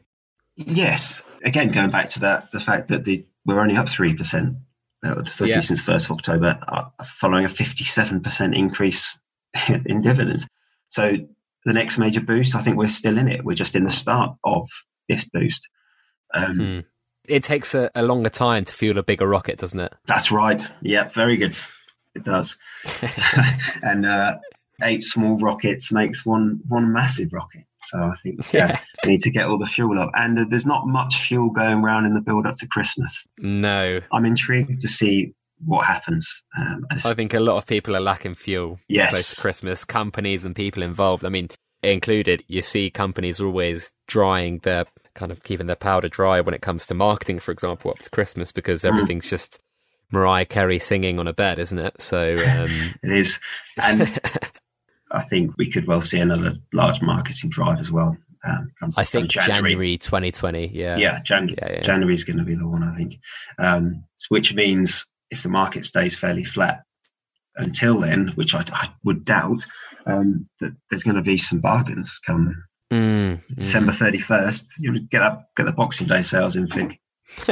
Yes. Again, going back to that, the fact that the, we're only up three percent uh, the yeah. since first of October, uh, following a fifty-seven percent increase in dividends. So the next major boost, I think we're still in it. We're just in the start of this boost. Um, hmm
it takes a, a, longer time to fuel a bigger rocket, doesn't it?
That's right. Yeah, very good. It does. and uh, eight small rockets makes one one massive rocket. So I think yeah, yeah. we need to get all the fuel up. And uh, there's not much fuel going around in the build up to Christmas.
No.
I'm intrigued to see what happens.
Um, I think a lot of people are lacking fuel yes. close to Christmas. Companies and people involved. I mean, included. You see companies always drying their kind of keeping their powder dry when it comes to marketing, for example, up to Christmas, because mm. everything's mm. just Mariah Carey singing on a bed, isn't it? So um...
it is, and I think we could well see another large marketing drive as well.
Um, come, I think January. January. 2020. Yeah,
yeah, Jan- yeah, yeah. January is going to be the one. I think, um, which means if the market stays fairly flat until then, which I, I would doubt, um, that there's going to be some bargains come
Mm,
December thirty first. You get up, get the Boxing Day sales in Fig.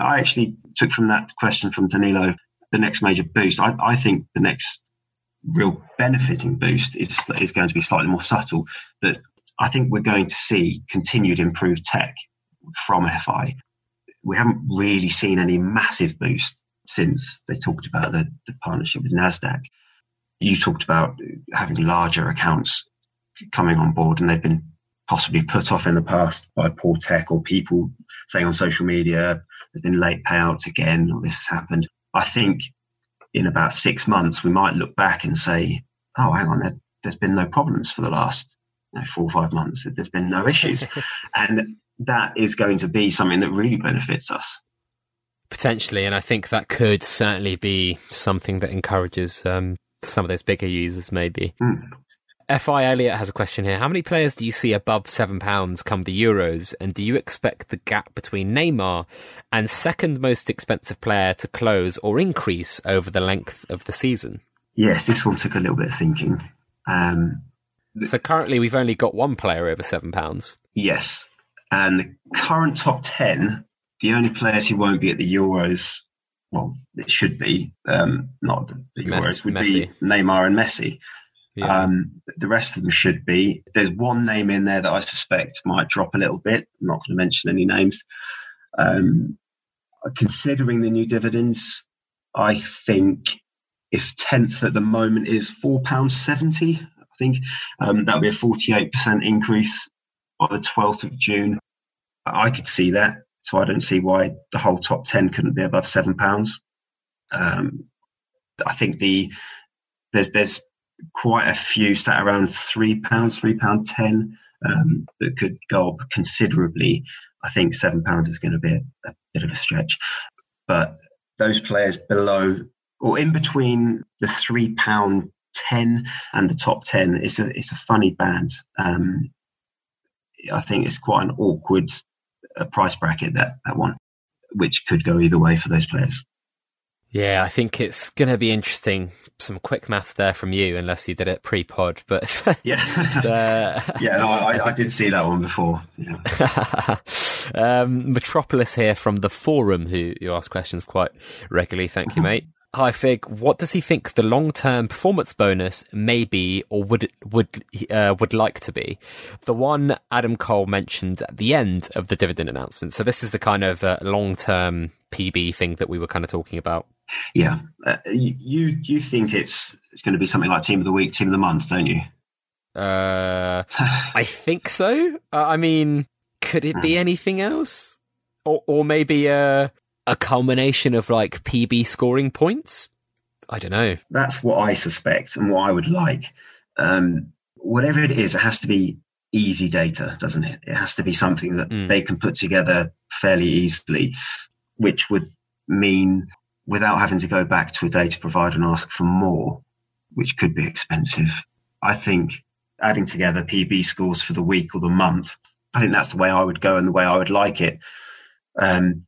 I actually took from that question from Danilo the next major boost. I, I think the next real benefiting boost is is going to be slightly more subtle. That I think we're going to see continued improved tech from FI. We haven't really seen any massive boost since they talked about the, the partnership with Nasdaq. You talked about having larger accounts coming on board, and they've been possibly put off in the past by poor tech or people saying on social media there's been late payouts again or this has happened. I think in about six months we might look back and say, oh, hang on, there, has been no problems for the last you know, four or five months. There's been no issues, and that is going to be something that really benefits us.
Potentially, and I think that could certainly be something that encourages um, some of those bigger users, maybe.
Mm.
FI Elliot has a question here. How many players do you see above £7 come the Euros? And do you expect the gap between Neymar and second most expensive player to close or increase over the length of the season?
Yes, this one took a little bit of thinking. Um,
so currently we've only got one player over £7.
Yes. And the current top 10, the only players who won't be at the Euros, well, it should be, um, not the, the Euros, would Messi. be Neymar and Messi. Yeah. Um, the rest of them should be. There's one name in there that I suspect might drop a little bit. I'm not going to mention any names. Um, considering the new dividends, I think if 10th at the moment is £4.70, I think um, that would be a 48% increase on the 12th of June. I could see that. So I don't see why the whole top 10 couldn't be above £7. Um, I think the there's there's quite a few sat around three pounds, three pound ten um, that could go up considerably. I think seven pounds is going to be a, a, bit of a stretch, but those players below or in between the three pound ten and the top ten is a it's a funny band. Um, I think it's quite an awkward uh, price bracket that that one, which could go either way for those players.
Yeah, I think it's going to be interesting. Some quick maths there from you, unless you did it pre-pod. But
yeah, uh, yeah, no, I, I, did see that one before. Yeah.
um, Metropolis here from the forum, who you ask questions quite regularly. Thank you, mate. Hi Fig, what does he think the long-term performance bonus may be, or would would uh, would like to be? The one Adam Cole mentioned at the end of the dividend announcement. So this is the kind of uh, long-term PB thing that we were kind of talking about.
Yeah, uh, you you think it's it's going to be something like team of the week, team of the month, don't you?
Uh, I think so. Uh, I mean, could it be hmm. anything else, or or maybe a a culmination of like PB scoring points? I don't know.
That's what I suspect and what I would like. Um, whatever it is, it has to be easy data, doesn't it? It has to be something that mm. they can put together fairly easily, which would mean without having to go back to a data provider and ask for more, which could be expensive. I think adding together PB scores for the week or the month, I think that's the way I would go and the way I would like it. Um,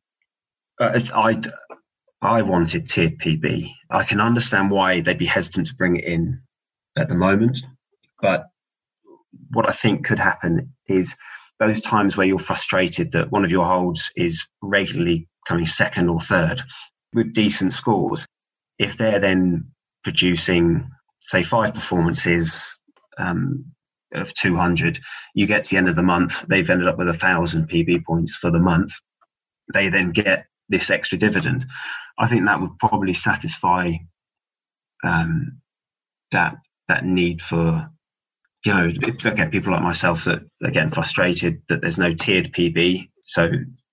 I, I wanted tiered PB. I can understand why they'd be hesitant to bring it in at the moment, but what I think could happen is those times where you're frustrated that one of your holds is regularly coming second or third, with decent scores, if they're then producing, say, five performances um, of 200, you get to the end of the month, they've ended up with a thousand PB points for the month. They then get this extra dividend. I think that would probably satisfy um, that that need for you know again people like myself that are getting frustrated that there's no tiered PB. So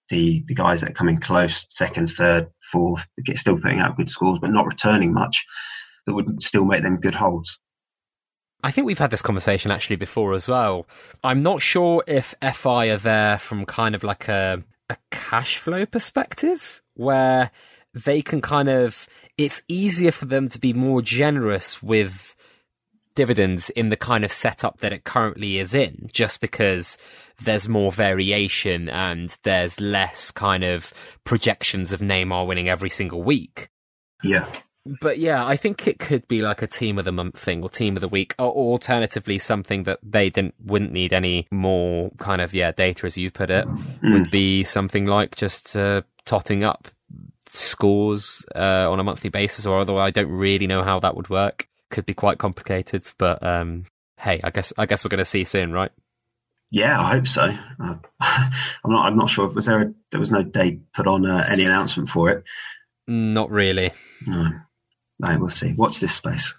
the the guys that are coming close, second, third, fourth, get still putting out good scores, but not returning much, that would still make them good holds.
I think we've had this conversation actually before as well. I'm not sure if FI are there from kind of like a a cash flow perspective where they can kind of it's easier for them to be more generous with dividends in the kind of setup that it currently is in, just because there's more variation and there's less kind of projections of Neymar winning every single week.
Yeah.
But yeah, I think it could be like a team of the month thing or team of the week, or alternatively something that they didn't wouldn't need any more kind of yeah data as you put it
Mm.
would be something like just uh, totting up scores uh, on a monthly basis, or although I don't really know how that would work, could be quite complicated. But um, hey, I guess I guess we're going to see soon, right?
Yeah, I hope so. Uh, I'm not. I'm not sure. Was there? A, there was no date put on uh, any announcement for it.
Not really.
No. No, we'll see. Watch this space.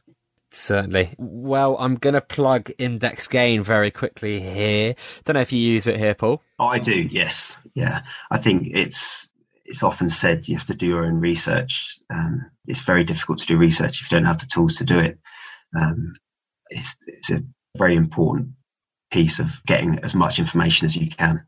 Certainly. Well, I'm going to plug Index Gain very quickly here. Don't know if you use it here, Paul.
Oh, I do. Yes. Yeah. I think it's it's often said you have to do your own research. Um, it's very difficult to do research if you don't have the tools to do it. Um, it's it's a very important piece of getting as much information as you can.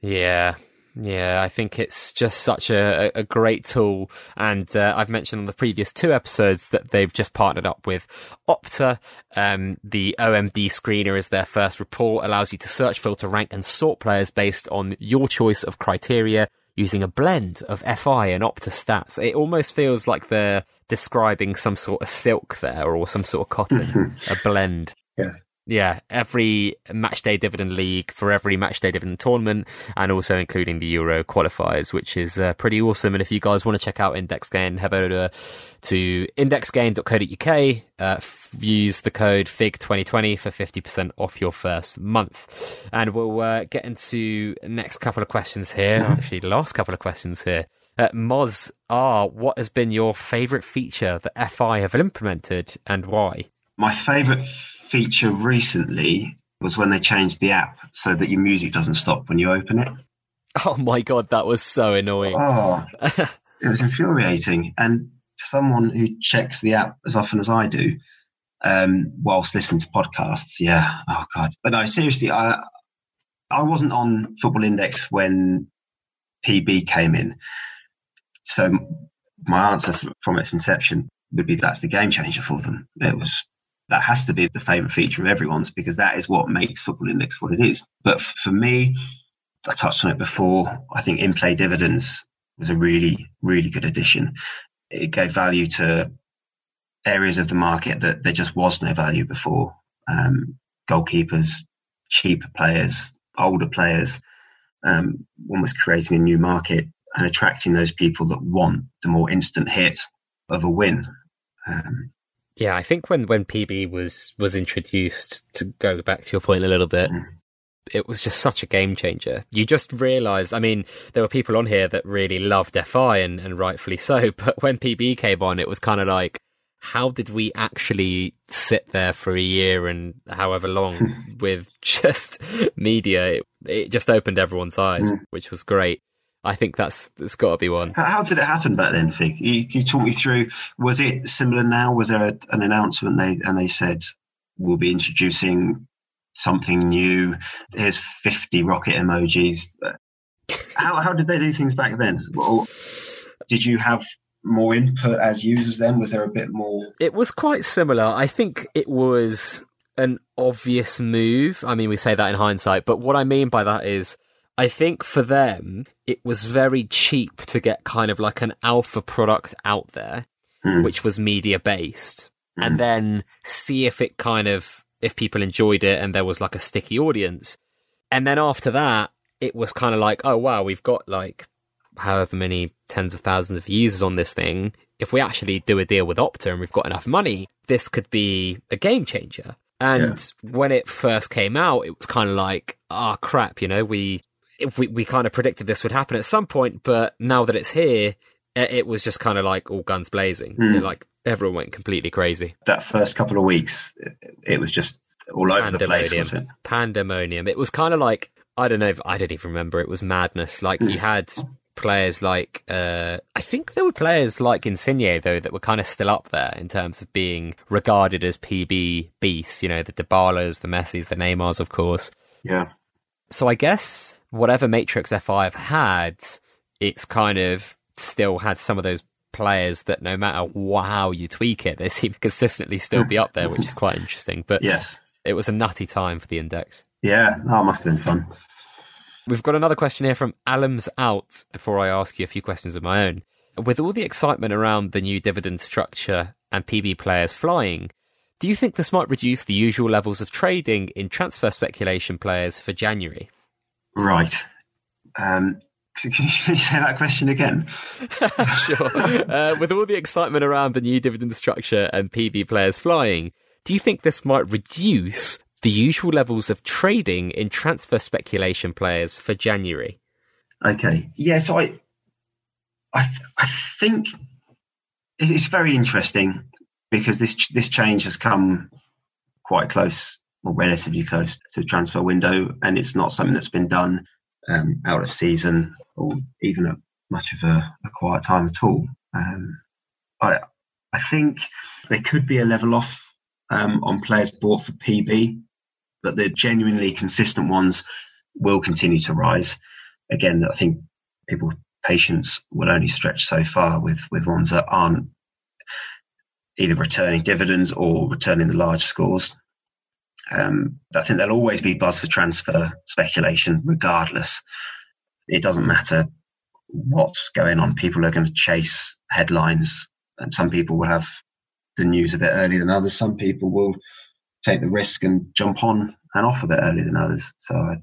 Yeah. Yeah, I think it's just such a, a great tool. And uh, I've mentioned on the previous two episodes that they've just partnered up with Opta. Um, the OMD screener is their first report, allows you to search, filter, rank, and sort players based on your choice of criteria using a blend of FI and Opta stats. It almost feels like they're describing some sort of silk there or some sort of cotton, a blend.
Yeah.
Yeah, every matchday dividend league for every matchday dividend tournament, and also including the Euro qualifiers, which is uh, pretty awesome. And if you guys want to check out Index Gain, head over to indexgain.co.uk. Uh, f- use the code FIG2020 for 50% off your first month. And we'll uh, get into next couple of questions here. Actually, the last couple of questions here. Uh, Moz R, what has been your favourite feature that FI have implemented and why?
My favourite feature recently was when they changed the app so that your music doesn't stop when you open it.
Oh my god, that was so annoying.
Oh, it was infuriating. And for someone who checks the app as often as I do, um, whilst listening to podcasts, yeah, oh god. But no, seriously, I I wasn't on Football Index when PB came in, so my answer from its inception would be that's the game changer for them. It was that has to be the favourite feature of everyone's because that is what makes Football Index what it is. But for me, I touched on it before. I think in play dividends was a really, really good addition. It gave value to areas of the market that there just was no value before. Um, goalkeepers, cheaper players, older players. Um, was creating a new market and attracting those people that want the more instant hit of a win. Um,
Yeah, I think when, when PB was, was introduced, to go back to your point a little bit,
Mm.
it was just such a game changer. You just realise. I mean, there were people on here that really loved FI and, and rightfully so, but when PB came on, it was kind of like, how did we actually sit there for a year and however long with just media? It, it just opened everyone's eyes,
Mm.
which was great. I think that's, that's got to be one.
how, how did it happen back then, Fig? You, you talk me through. Was it similar now? Was there a, an announcement they and they said we'll be introducing something new? Here's 50 rocket emojis. How how did they do things back then? Or did you have more input as users then? Was there a bit more?
It was quite similar. I think it was an obvious move. I mean, we say that in hindsight, but what I mean by that is I think for them, it was very cheap to get kind of like an alpha product out there,
Hmm.
which was media based,
Hmm.
and then see if it kind of, if people enjoyed it and there was like a sticky audience. And then after that, it was kind of like, oh wow, we've got like however many tens of thousands of users on this thing. If we actually do a deal with Opta and we've got enough money, this could be a game changer. And when it first came out, it was kind of like, ah, crap, you know, we, we, we kind of predicted this would happen at some point, but now that it's here, it it was just kind of like all guns blazing.
Hmm.
Like everyone went completely crazy.
That first couple of weeks, it, it was just all over the place, was it?
Pandemonium. It was kind of like I don't know. If, I don't even remember. It was madness. Like you had players like uh I think there were players like Insigne though that were kind of still up there in terms of being regarded as PB beasts. You know, the Dybalas, the Messis, the Neymars, of course.
Yeah.
So I guess whatever Matrix FI have had, it's kind of still had some of those players that no matter how you tweak it, they seem to consistently still be up there, which is quite interesting. But
Yes.
it was a nutty time for the index.
Yeah. that must have been fun.
We've got another question here from Alums Out before I ask you a few questions of my own. with all the excitement around the new dividend structure and PB players flying, do you think this might reduce the usual levels of trading in transfer speculation players for January?
Right. Um, can you say that question again?
sure. Uh, with all the excitement around the new dividend structure and PB players flying, do you think this might reduce the usual levels of trading in transfer speculation players for January?
Okay. Yeah, so I, I, I think it's very interesting because this this change has come quite close or relatively close to the transfer window, and it's not something that's been done um, out of season or even at much of a, a quiet time at all. Um, I I think there could be a level off um, on players bought for PB, but the genuinely consistent ones will continue to rise. Again, I think people patience will only stretch so far with with ones that aren't either returning dividends or returning the large scores. Um, I think there'll always be buzz for transfer speculation, regardless. It doesn't matter what's going on. People are going to chase headlines, and some people will have the news a bit earlier than others. Some people will take the risk and jump on and off a bit earlier than others. So I,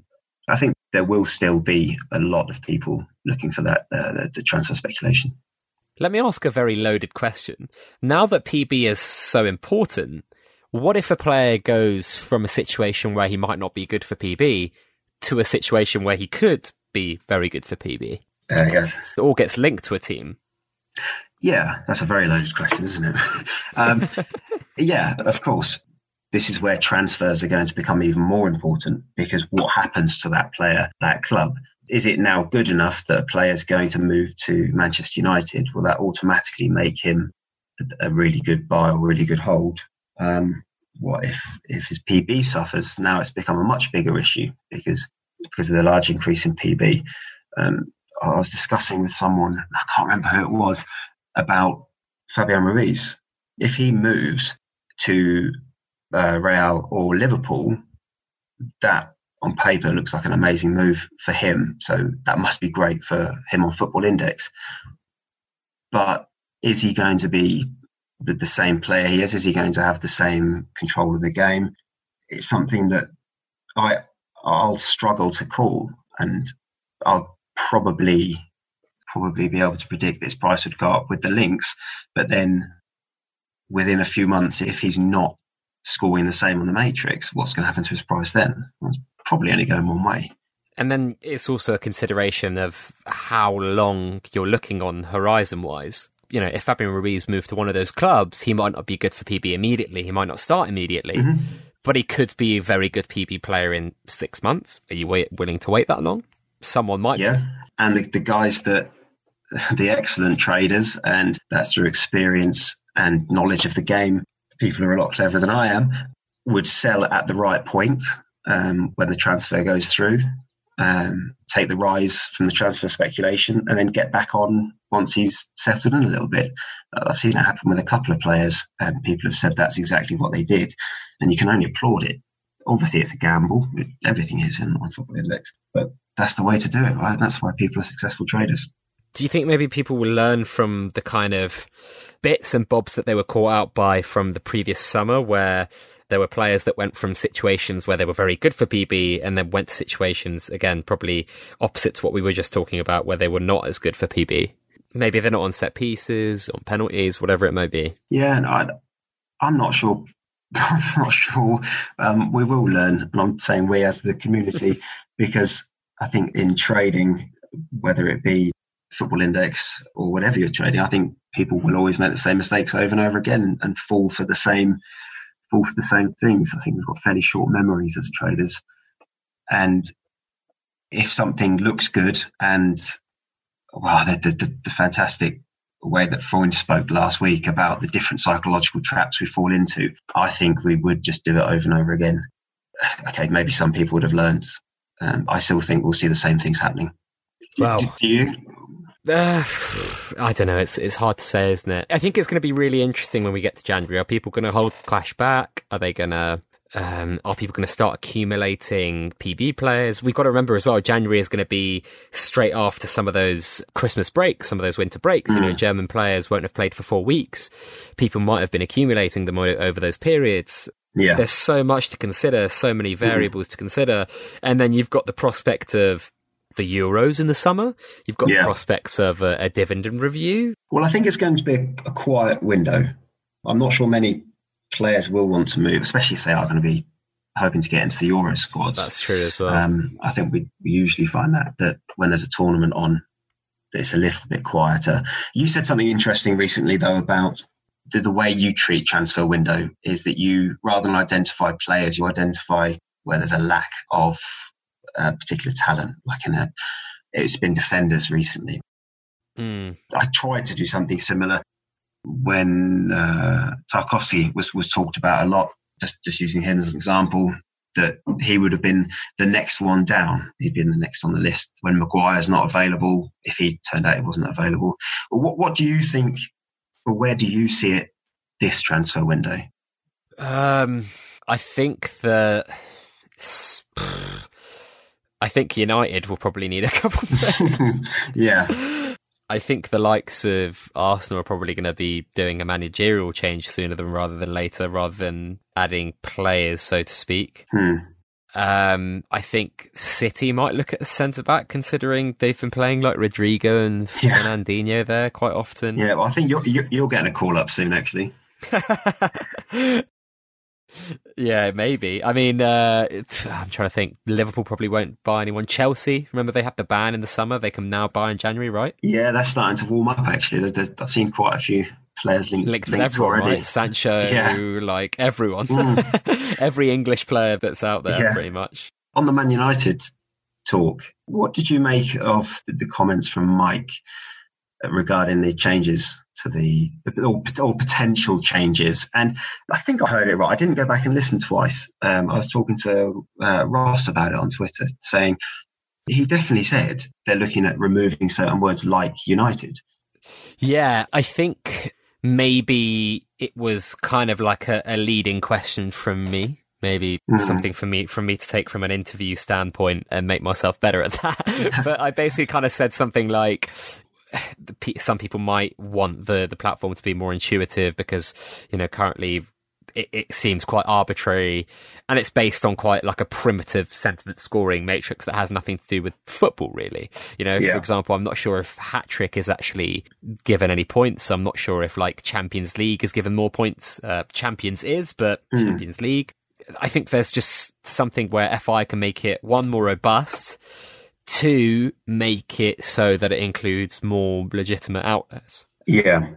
I think there will still be a lot of people looking for that uh, the, the transfer speculation.
Let me ask a very loaded question. Now that PB is so important, what if a player goes from a situation where he might not be good for PB to a situation where he could be very good for PB?
Uh, yes.
It all gets linked to a team.
Yeah, that's a very loaded question, isn't it? um, yeah, of course. This is where transfers are going to become even more important because what happens to that player, that club? Is it now good enough that a player is going to move to Manchester United? Will that automatically make him a really good buy or really good hold? Um, what if if his PB suffers? Now it's become a much bigger issue because because of the large increase in PB. Um, I was discussing with someone, I can't remember who it was, about Fabian Ruiz. If he moves to uh, Real or Liverpool, that on paper looks like an amazing move for him. So that must be great for him on Football Index. But is he going to be the, the same player he is? Is he going to have the same control of the game? It's something that I I'll struggle to call, and I'll probably probably be able to predict this price would go up with the links, but then within a few months, if he's not scoring the same on the matrix, what's going to happen to his price then? It's probably only going one way.
And then it's also a consideration of how long you're looking on horizon wise you know, if Fabian Ruiz moved to one of those clubs, he might not be good for PB immediately. He might not start immediately, mm-hmm. but he could be a very good PB player in six months. Are you wait, willing to wait that long? Someone might.
Yeah, be. and the, the guys that the excellent traders, and that's through experience and knowledge of the game. People are a lot cleverer than I am. Would sell at the right point um, when the transfer goes through, um, take the rise from the transfer speculation, and then get back on once he's settled in a little bit. I've seen it happen with a couple of players, and people have said that's exactly what they did, and you can only applaud it. Obviously, it's a gamble. Everything is in on Football Index, but that's the way to do it, right? That's why people are successful traders.
Do you think maybe people will learn from the kind of bits and bobs that they were caught out by from the previous summer, where there were players that went from situations where they were very good for PB and then went to situations, again, probably opposite to what we were just talking about, where they were not as good for PB? Maybe they're not on set pieces, on penalties, whatever it might be.
Yeah, no, I, I'm not sure. I'm not sure. Um, we will learn, and I'm saying we as the community, because I think in trading, whether it be football index or whatever you're trading, I think people will always make the same mistakes over and over again and fall for the same fall for the same things. I think we've got fairly short memories as traders, and if something looks good and wow, the, the, the fantastic way that Freud spoke last week about the different psychological traps we fall into, I think we would just do it over and over again. Okay, maybe some people would have learned. Um, I still think we'll see the same things happening.
Wow.
Do, do you?
Uh, I don't know. It's it's hard to say, isn't it? I think it's going to be really interesting when we get to January. Are people going to hold clash back? Are they going to Um, are people going to start accumulating PB players? We've got to remember as well, January is going to be straight after some of those Christmas breaks, some of those winter breaks. Mm. You know, mm. German players won't have played for four weeks. People might have been accumulating them over those periods.
Yeah.
There's so much to consider, so many mm. variables mm. to consider. And then you've got the prospect of the Euros in the summer. You've got yeah. the prospects of a, a, dividend review.
Well, I think it's going to be a, a quiet window. I'm not sure many players will want to move, especially if they are going to be hoping to get into the Euro squads.
That's true as well.
Um, I think we, we usually find that that when there's a tournament on, it's a little bit quieter. You said something interesting recently though about the, the way you treat transfer window is that you rather than identify players, you identify where there's a lack of uh, particular talent. Like in a, it's been defenders recently.
Mm.
I tried to do something similar when uh, Tarkowski was was talked about a lot. Just just using him as an example, that he would have been the next one down. He'd been the next on the list when Maguire's not available. If he turned out he wasn't available, what what do you think? Or where do you see it this transfer window?
Um, I think that. I think United will probably need a couple of players.
yeah.
I think the likes of Arsenal are probably going to be doing a managerial change sooner than rather than later, rather than adding players, so to speak.
Hmm.
Um, I think City might look at a centre back, considering they've been playing like Rodrigo and yeah. Fernandinho there quite often.
Yeah, well, I think you're, you're getting a call up soon, actually.
Yeah, maybe. I mean, uh, I'm trying to think. Liverpool probably won't buy anyone. Chelsea, remember they have the ban in the summer. They can now buy in January, right?
Yeah, that's starting to warm up. Actually, there's, I've seen quite a few players linked,
linked with everyone,
already.
right? Sancho, yeah. like everyone, mm. every English player that's out there, yeah. pretty much.
On the Man United talk, what did you make of the comments from Mike regarding the changes to the or, or, potential changes. And I think I heard it right. I didn't go back and listen twice. Um, I was talking to uh, Ross about it on Twitter, saying he definitely said they're looking at removing certain words like United.
Yeah, I think maybe it was kind of like a, a leading question from me maybe mm. something for me for me to take from an interview standpoint and make myself better at that. but I basically kind of said something like, some people might want the the platform to be more intuitive because you know currently it, it, seems quite arbitrary and it's based on quite like a primitive sentiment scoring matrix that has nothing to do with football really you know yeah. for example i'm not sure if hat trick is actually given any points i'm not sure if like champions league is given more points uh, champions is but mm. champions league i think there's just something where fi can make it one more robust to make it so that it includes more legitimate outlets.
Yeah.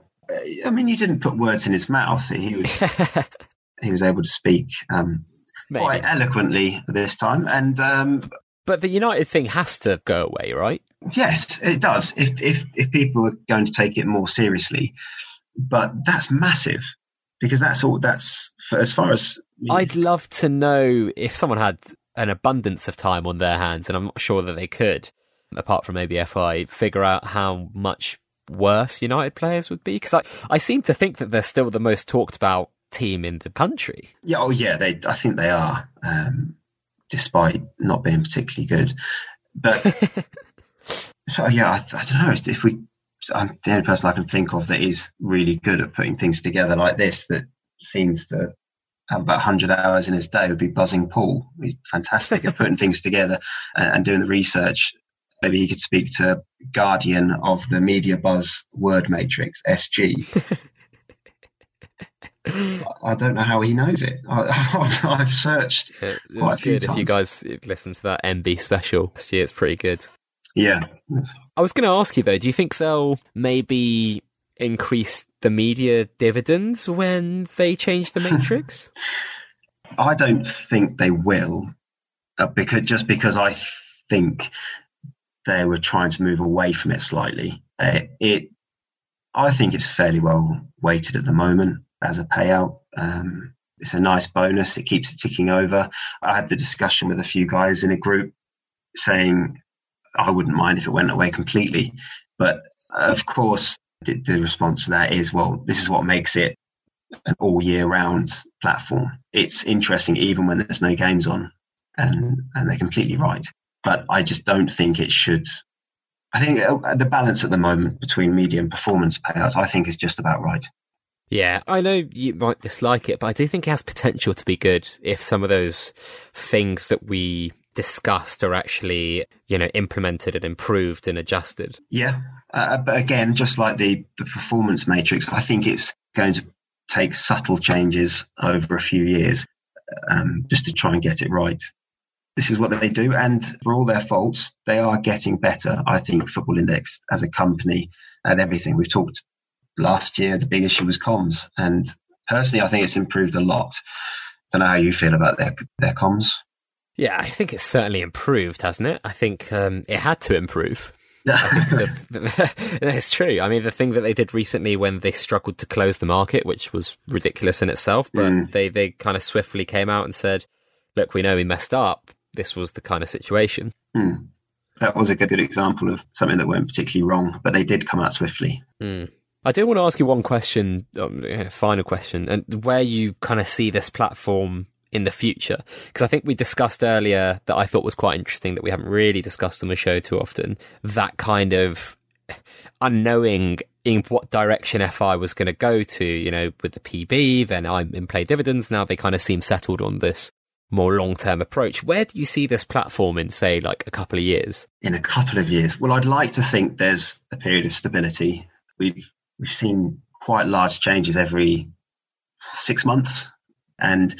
I mean, you didn't put words in his mouth. He was he was able to speak um, quite eloquently this time, and um,
but the United thing has to go away, right?
Yes, it does. If if if people are going to take it more seriously, but that's massive because that's all. That's for, as far as
I'd love to know if someone had an abundance of time on their hands, and I'm not sure that they could, apart from maybe FI, figure out how much worse United players would be. Because I, I seem to think that they're still the most talked about team in the country.
Yeah, oh yeah, they. I think they are, um, despite not being particularly good. But so yeah, I, I, don't know if we. I'm the only person I can think of that is really good at putting things together like this. That seems to have about 100 hours in his day would be buzzing Paul. He's fantastic at putting things together and, and, doing the research. Maybe he could speak to Guardian of the Media Buzz Word Matrix, SG. I don't know how he knows it. I, have searched.
Yeah, it's good if you guys listen to that MB special year. It's pretty good.
Yeah.
I was going to ask you though. Do you think they'll maybe increase the media dividends when they change the matrix?
I don't think they will, uh, because just because I think they were trying to move away from it slightly. Uh, it, I think it's fairly well weighted at the moment as a payout. Um, it's a nice bonus. It keeps it ticking over. I had the discussion with a few guys in a group saying I wouldn't mind if it went away completely, but of course the, response to that is, well, this is what makes it an all year round platform. It's interesting even when there's no games on, and and they're completely right. But I just don't think it should. I think the balance at the moment between media and performance payouts, I think, is just about right.
Yeah, I know you might dislike it, but I do think it has potential to be good if some of those things that we discussed are actually, you know, implemented and improved and adjusted.
Yeah, uh, but again, just like the the performance matrix, I think it's going to take subtle changes over a few years um, just to try and get it right. This is what they do, and for all their faults, they are getting better. I think Football Index as a company and everything we've talked last year, the big issue was comms. And personally, I think it's improved a lot. I don't know how you feel about their their comms.
Yeah, I think it's certainly improved, hasn't it? I think um, it had to improve. it's true. I mean, the thing that they did recently when they struggled to close the market, which was ridiculous in itself, but mm. they, they kind of swiftly came out and said, look, we know we messed up. This was the kind of situation.
Mm. That was a good, good example of something that went particularly wrong, but they did come out swiftly.
Mm. I do want to ask you one question, um, final question, and where you kind of see this platform in the future. Because I think we discussed earlier that I thought was quite interesting that we haven't really discussed on the show too often. That kind of unknowing in what direction FI was going to go to, you know, with the PB, then I'm in play dividends. Now they kind of seem settled on this more long term approach. Where do you see this platform in, say, like a couple of years?
In a couple of years? Well, I'd like to think there's a period of stability. We've we've seen quite large changes every six months. And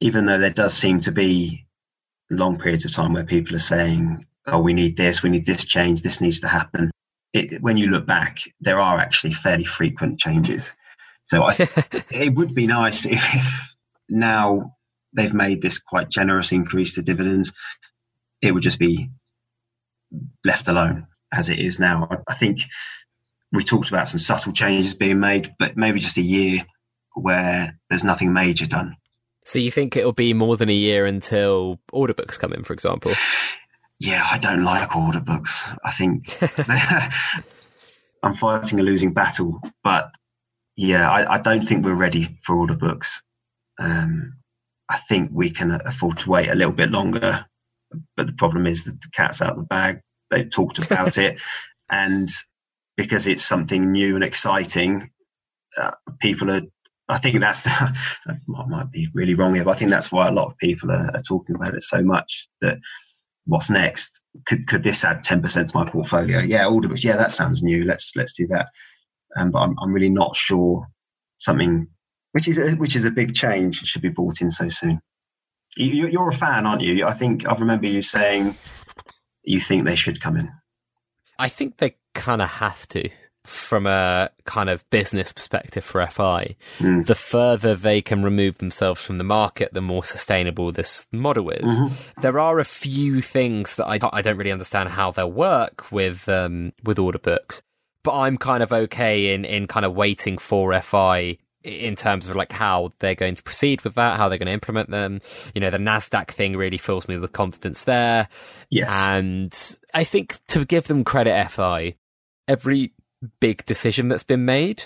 even though there does seem to be long periods of time where people are saying, oh, we need this, we need this change, this needs to happen. It, when you look back, there are actually fairly frequent changes. So I, it would be nice if, if now they've made this quite generous increase to dividends, it would just be left alone as it is now. I think we talked about some subtle changes being made, but maybe just a year where there's nothing major done.
So you think it'll be more than a year until order books come in, for example?
Yeah, I don't like order books. I think I'm fighting a losing battle, but yeah, I, I, don't think we're ready for order books. Um, I think we can afford to wait a little bit longer, but the problem is that the cat's out of the bag. They've talked about it, and because it's something new and exciting, uh, people are. I think that's I might be really wrong here, but I think that's why a lot of people are, are talking about it so much. That what's next? Could could this add ten percent to my portfolio? Yeah, order books. Yeah, that sounds new. Let's let's do that. Um, but I'm I'm really not sure something which is a, which is a big change should be brought in so soon. You, you're a fan, aren't you? I think I remember you saying you think they should come in.
I think they kind of have to from a kind of business perspective for FI. Mm. The further they can remove themselves from the market, the more sustainable this model is. Mm-hmm. There are a few things that I, I don't really understand how they'll work with um, with order books, but I'm kind of okay in in kind of waiting for FI in terms of like how they're going to proceed with that, how they're going to implement them. You know, the Nasdaq thing really fills me with confidence there.
Yes,
and I think to give them credit, FI, every big decision that's been made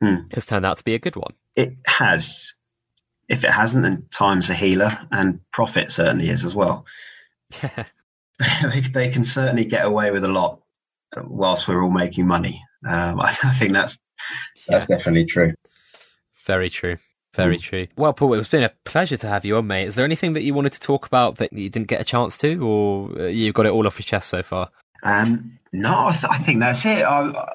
hmm. has turned out to be a good one.
It has. If it hasn't, then time's a healer, and profit certainly is as well. they, they can certainly get away with a lot whilst we're all making money. Um, I, I think that's that's yeah. definitely true.
Very true. Very mm. true. Well, Paul, it's been a pleasure to have you on, mate. Is there anything that you wanted to talk about that you didn't get a chance to, or uh, you've got it all off your chest so far?
Um, no, I, th- I, think that's it. I,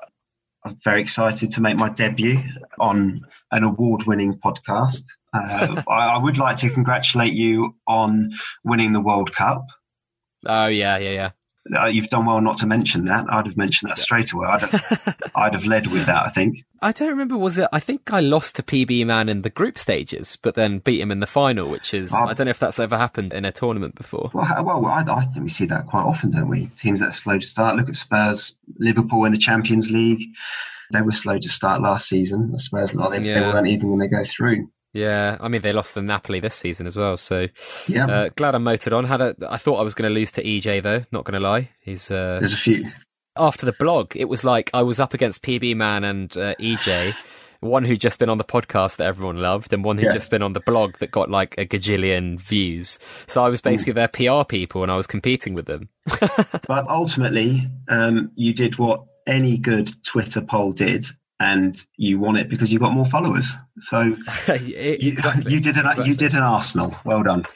am very excited to make my debut on an award-winning podcast. Uh, I, I, would like to congratulate you on winning the World Cup.
Oh yeah, yeah, yeah
uh, you've done well not to mention that. I'd have mentioned that yeah. straight away. I'd have, I'd have led with that. I think.
I don't remember. Was it? I think I lost to PB Man in the group stages, but then beat him in the final, which is um, I don't know if that's ever happened in a tournament before.
Well, well I, I, think we see that quite often, don't we? Teams that are slow to start. Look at Spurs, Liverpool in the Champions League. They were slow to start last season. Spurs, they, yeah. they weren't even when they go through.
Yeah, I mean they lost to Napoli this season as well, so yeah. Uh, glad I'm motored on. Had a, I thought I was going to lose to EJ though. Not going to lie, he's uh,
there's a few.
After the blog, it was like I was up against PB Man and uh, EJ, one who'd just been on the podcast that everyone loved, and one who'd yeah. just been on the blog that got like a gajillion views. So I was basically Ooh. their PR people, and I was competing with them.
but ultimately, um, you did what any good Twitter poll did, and you won it because you got more followers. So exactly. you, you did an exactly. you did an Arsenal. Well done.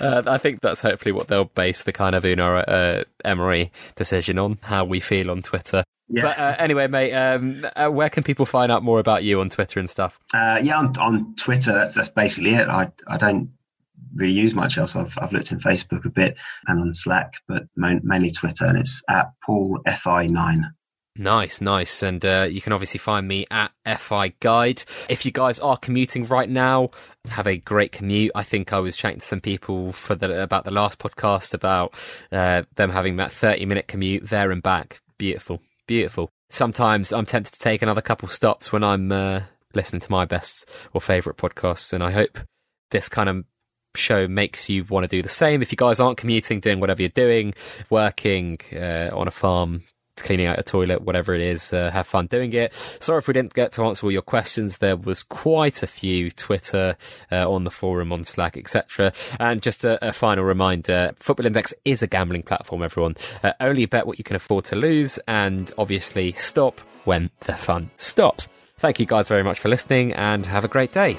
Uh, I think that's hopefully what they'll base the kind of Unai uh, Emery decision on, how we feel on Twitter. Yeah. But uh, anyway, mate, um, uh, where can people find out more about you on Twitter and stuff?
Uh, yeah, on, on Twitter, that's, that's basically it. I, I don't really use much else. I've, I've looked in Facebook a bit and on Slack, but mainly Twitter, and it's at Paul Fi9.
Nice, nice. And uh, you can obviously find me at FI Guide. If you guys are commuting right now, have a great commute. I think I was chatting to some people for the about the last podcast about uh, them having that 30 minute commute there and back. Beautiful, beautiful. Sometimes I'm tempted to take another couple stops when I'm uh, listening to my best or favourite podcasts, and I hope this kind of show makes you want to do the same. If you guys aren't commuting, doing whatever you're doing, working uh, on a farm, cleaning out a toilet, whatever it is, uh, have fun doing it. Sorry if we didn't get to answer all your questions. There was quite a few Twitter, uh, on the forum, on Slack, etc. And just a, a, final reminder, Football Index is a gambling platform, everyone. Uh, only bet what you can afford to lose and obviously stop when the fun stops. Thank you guys very much for listening and have a great day.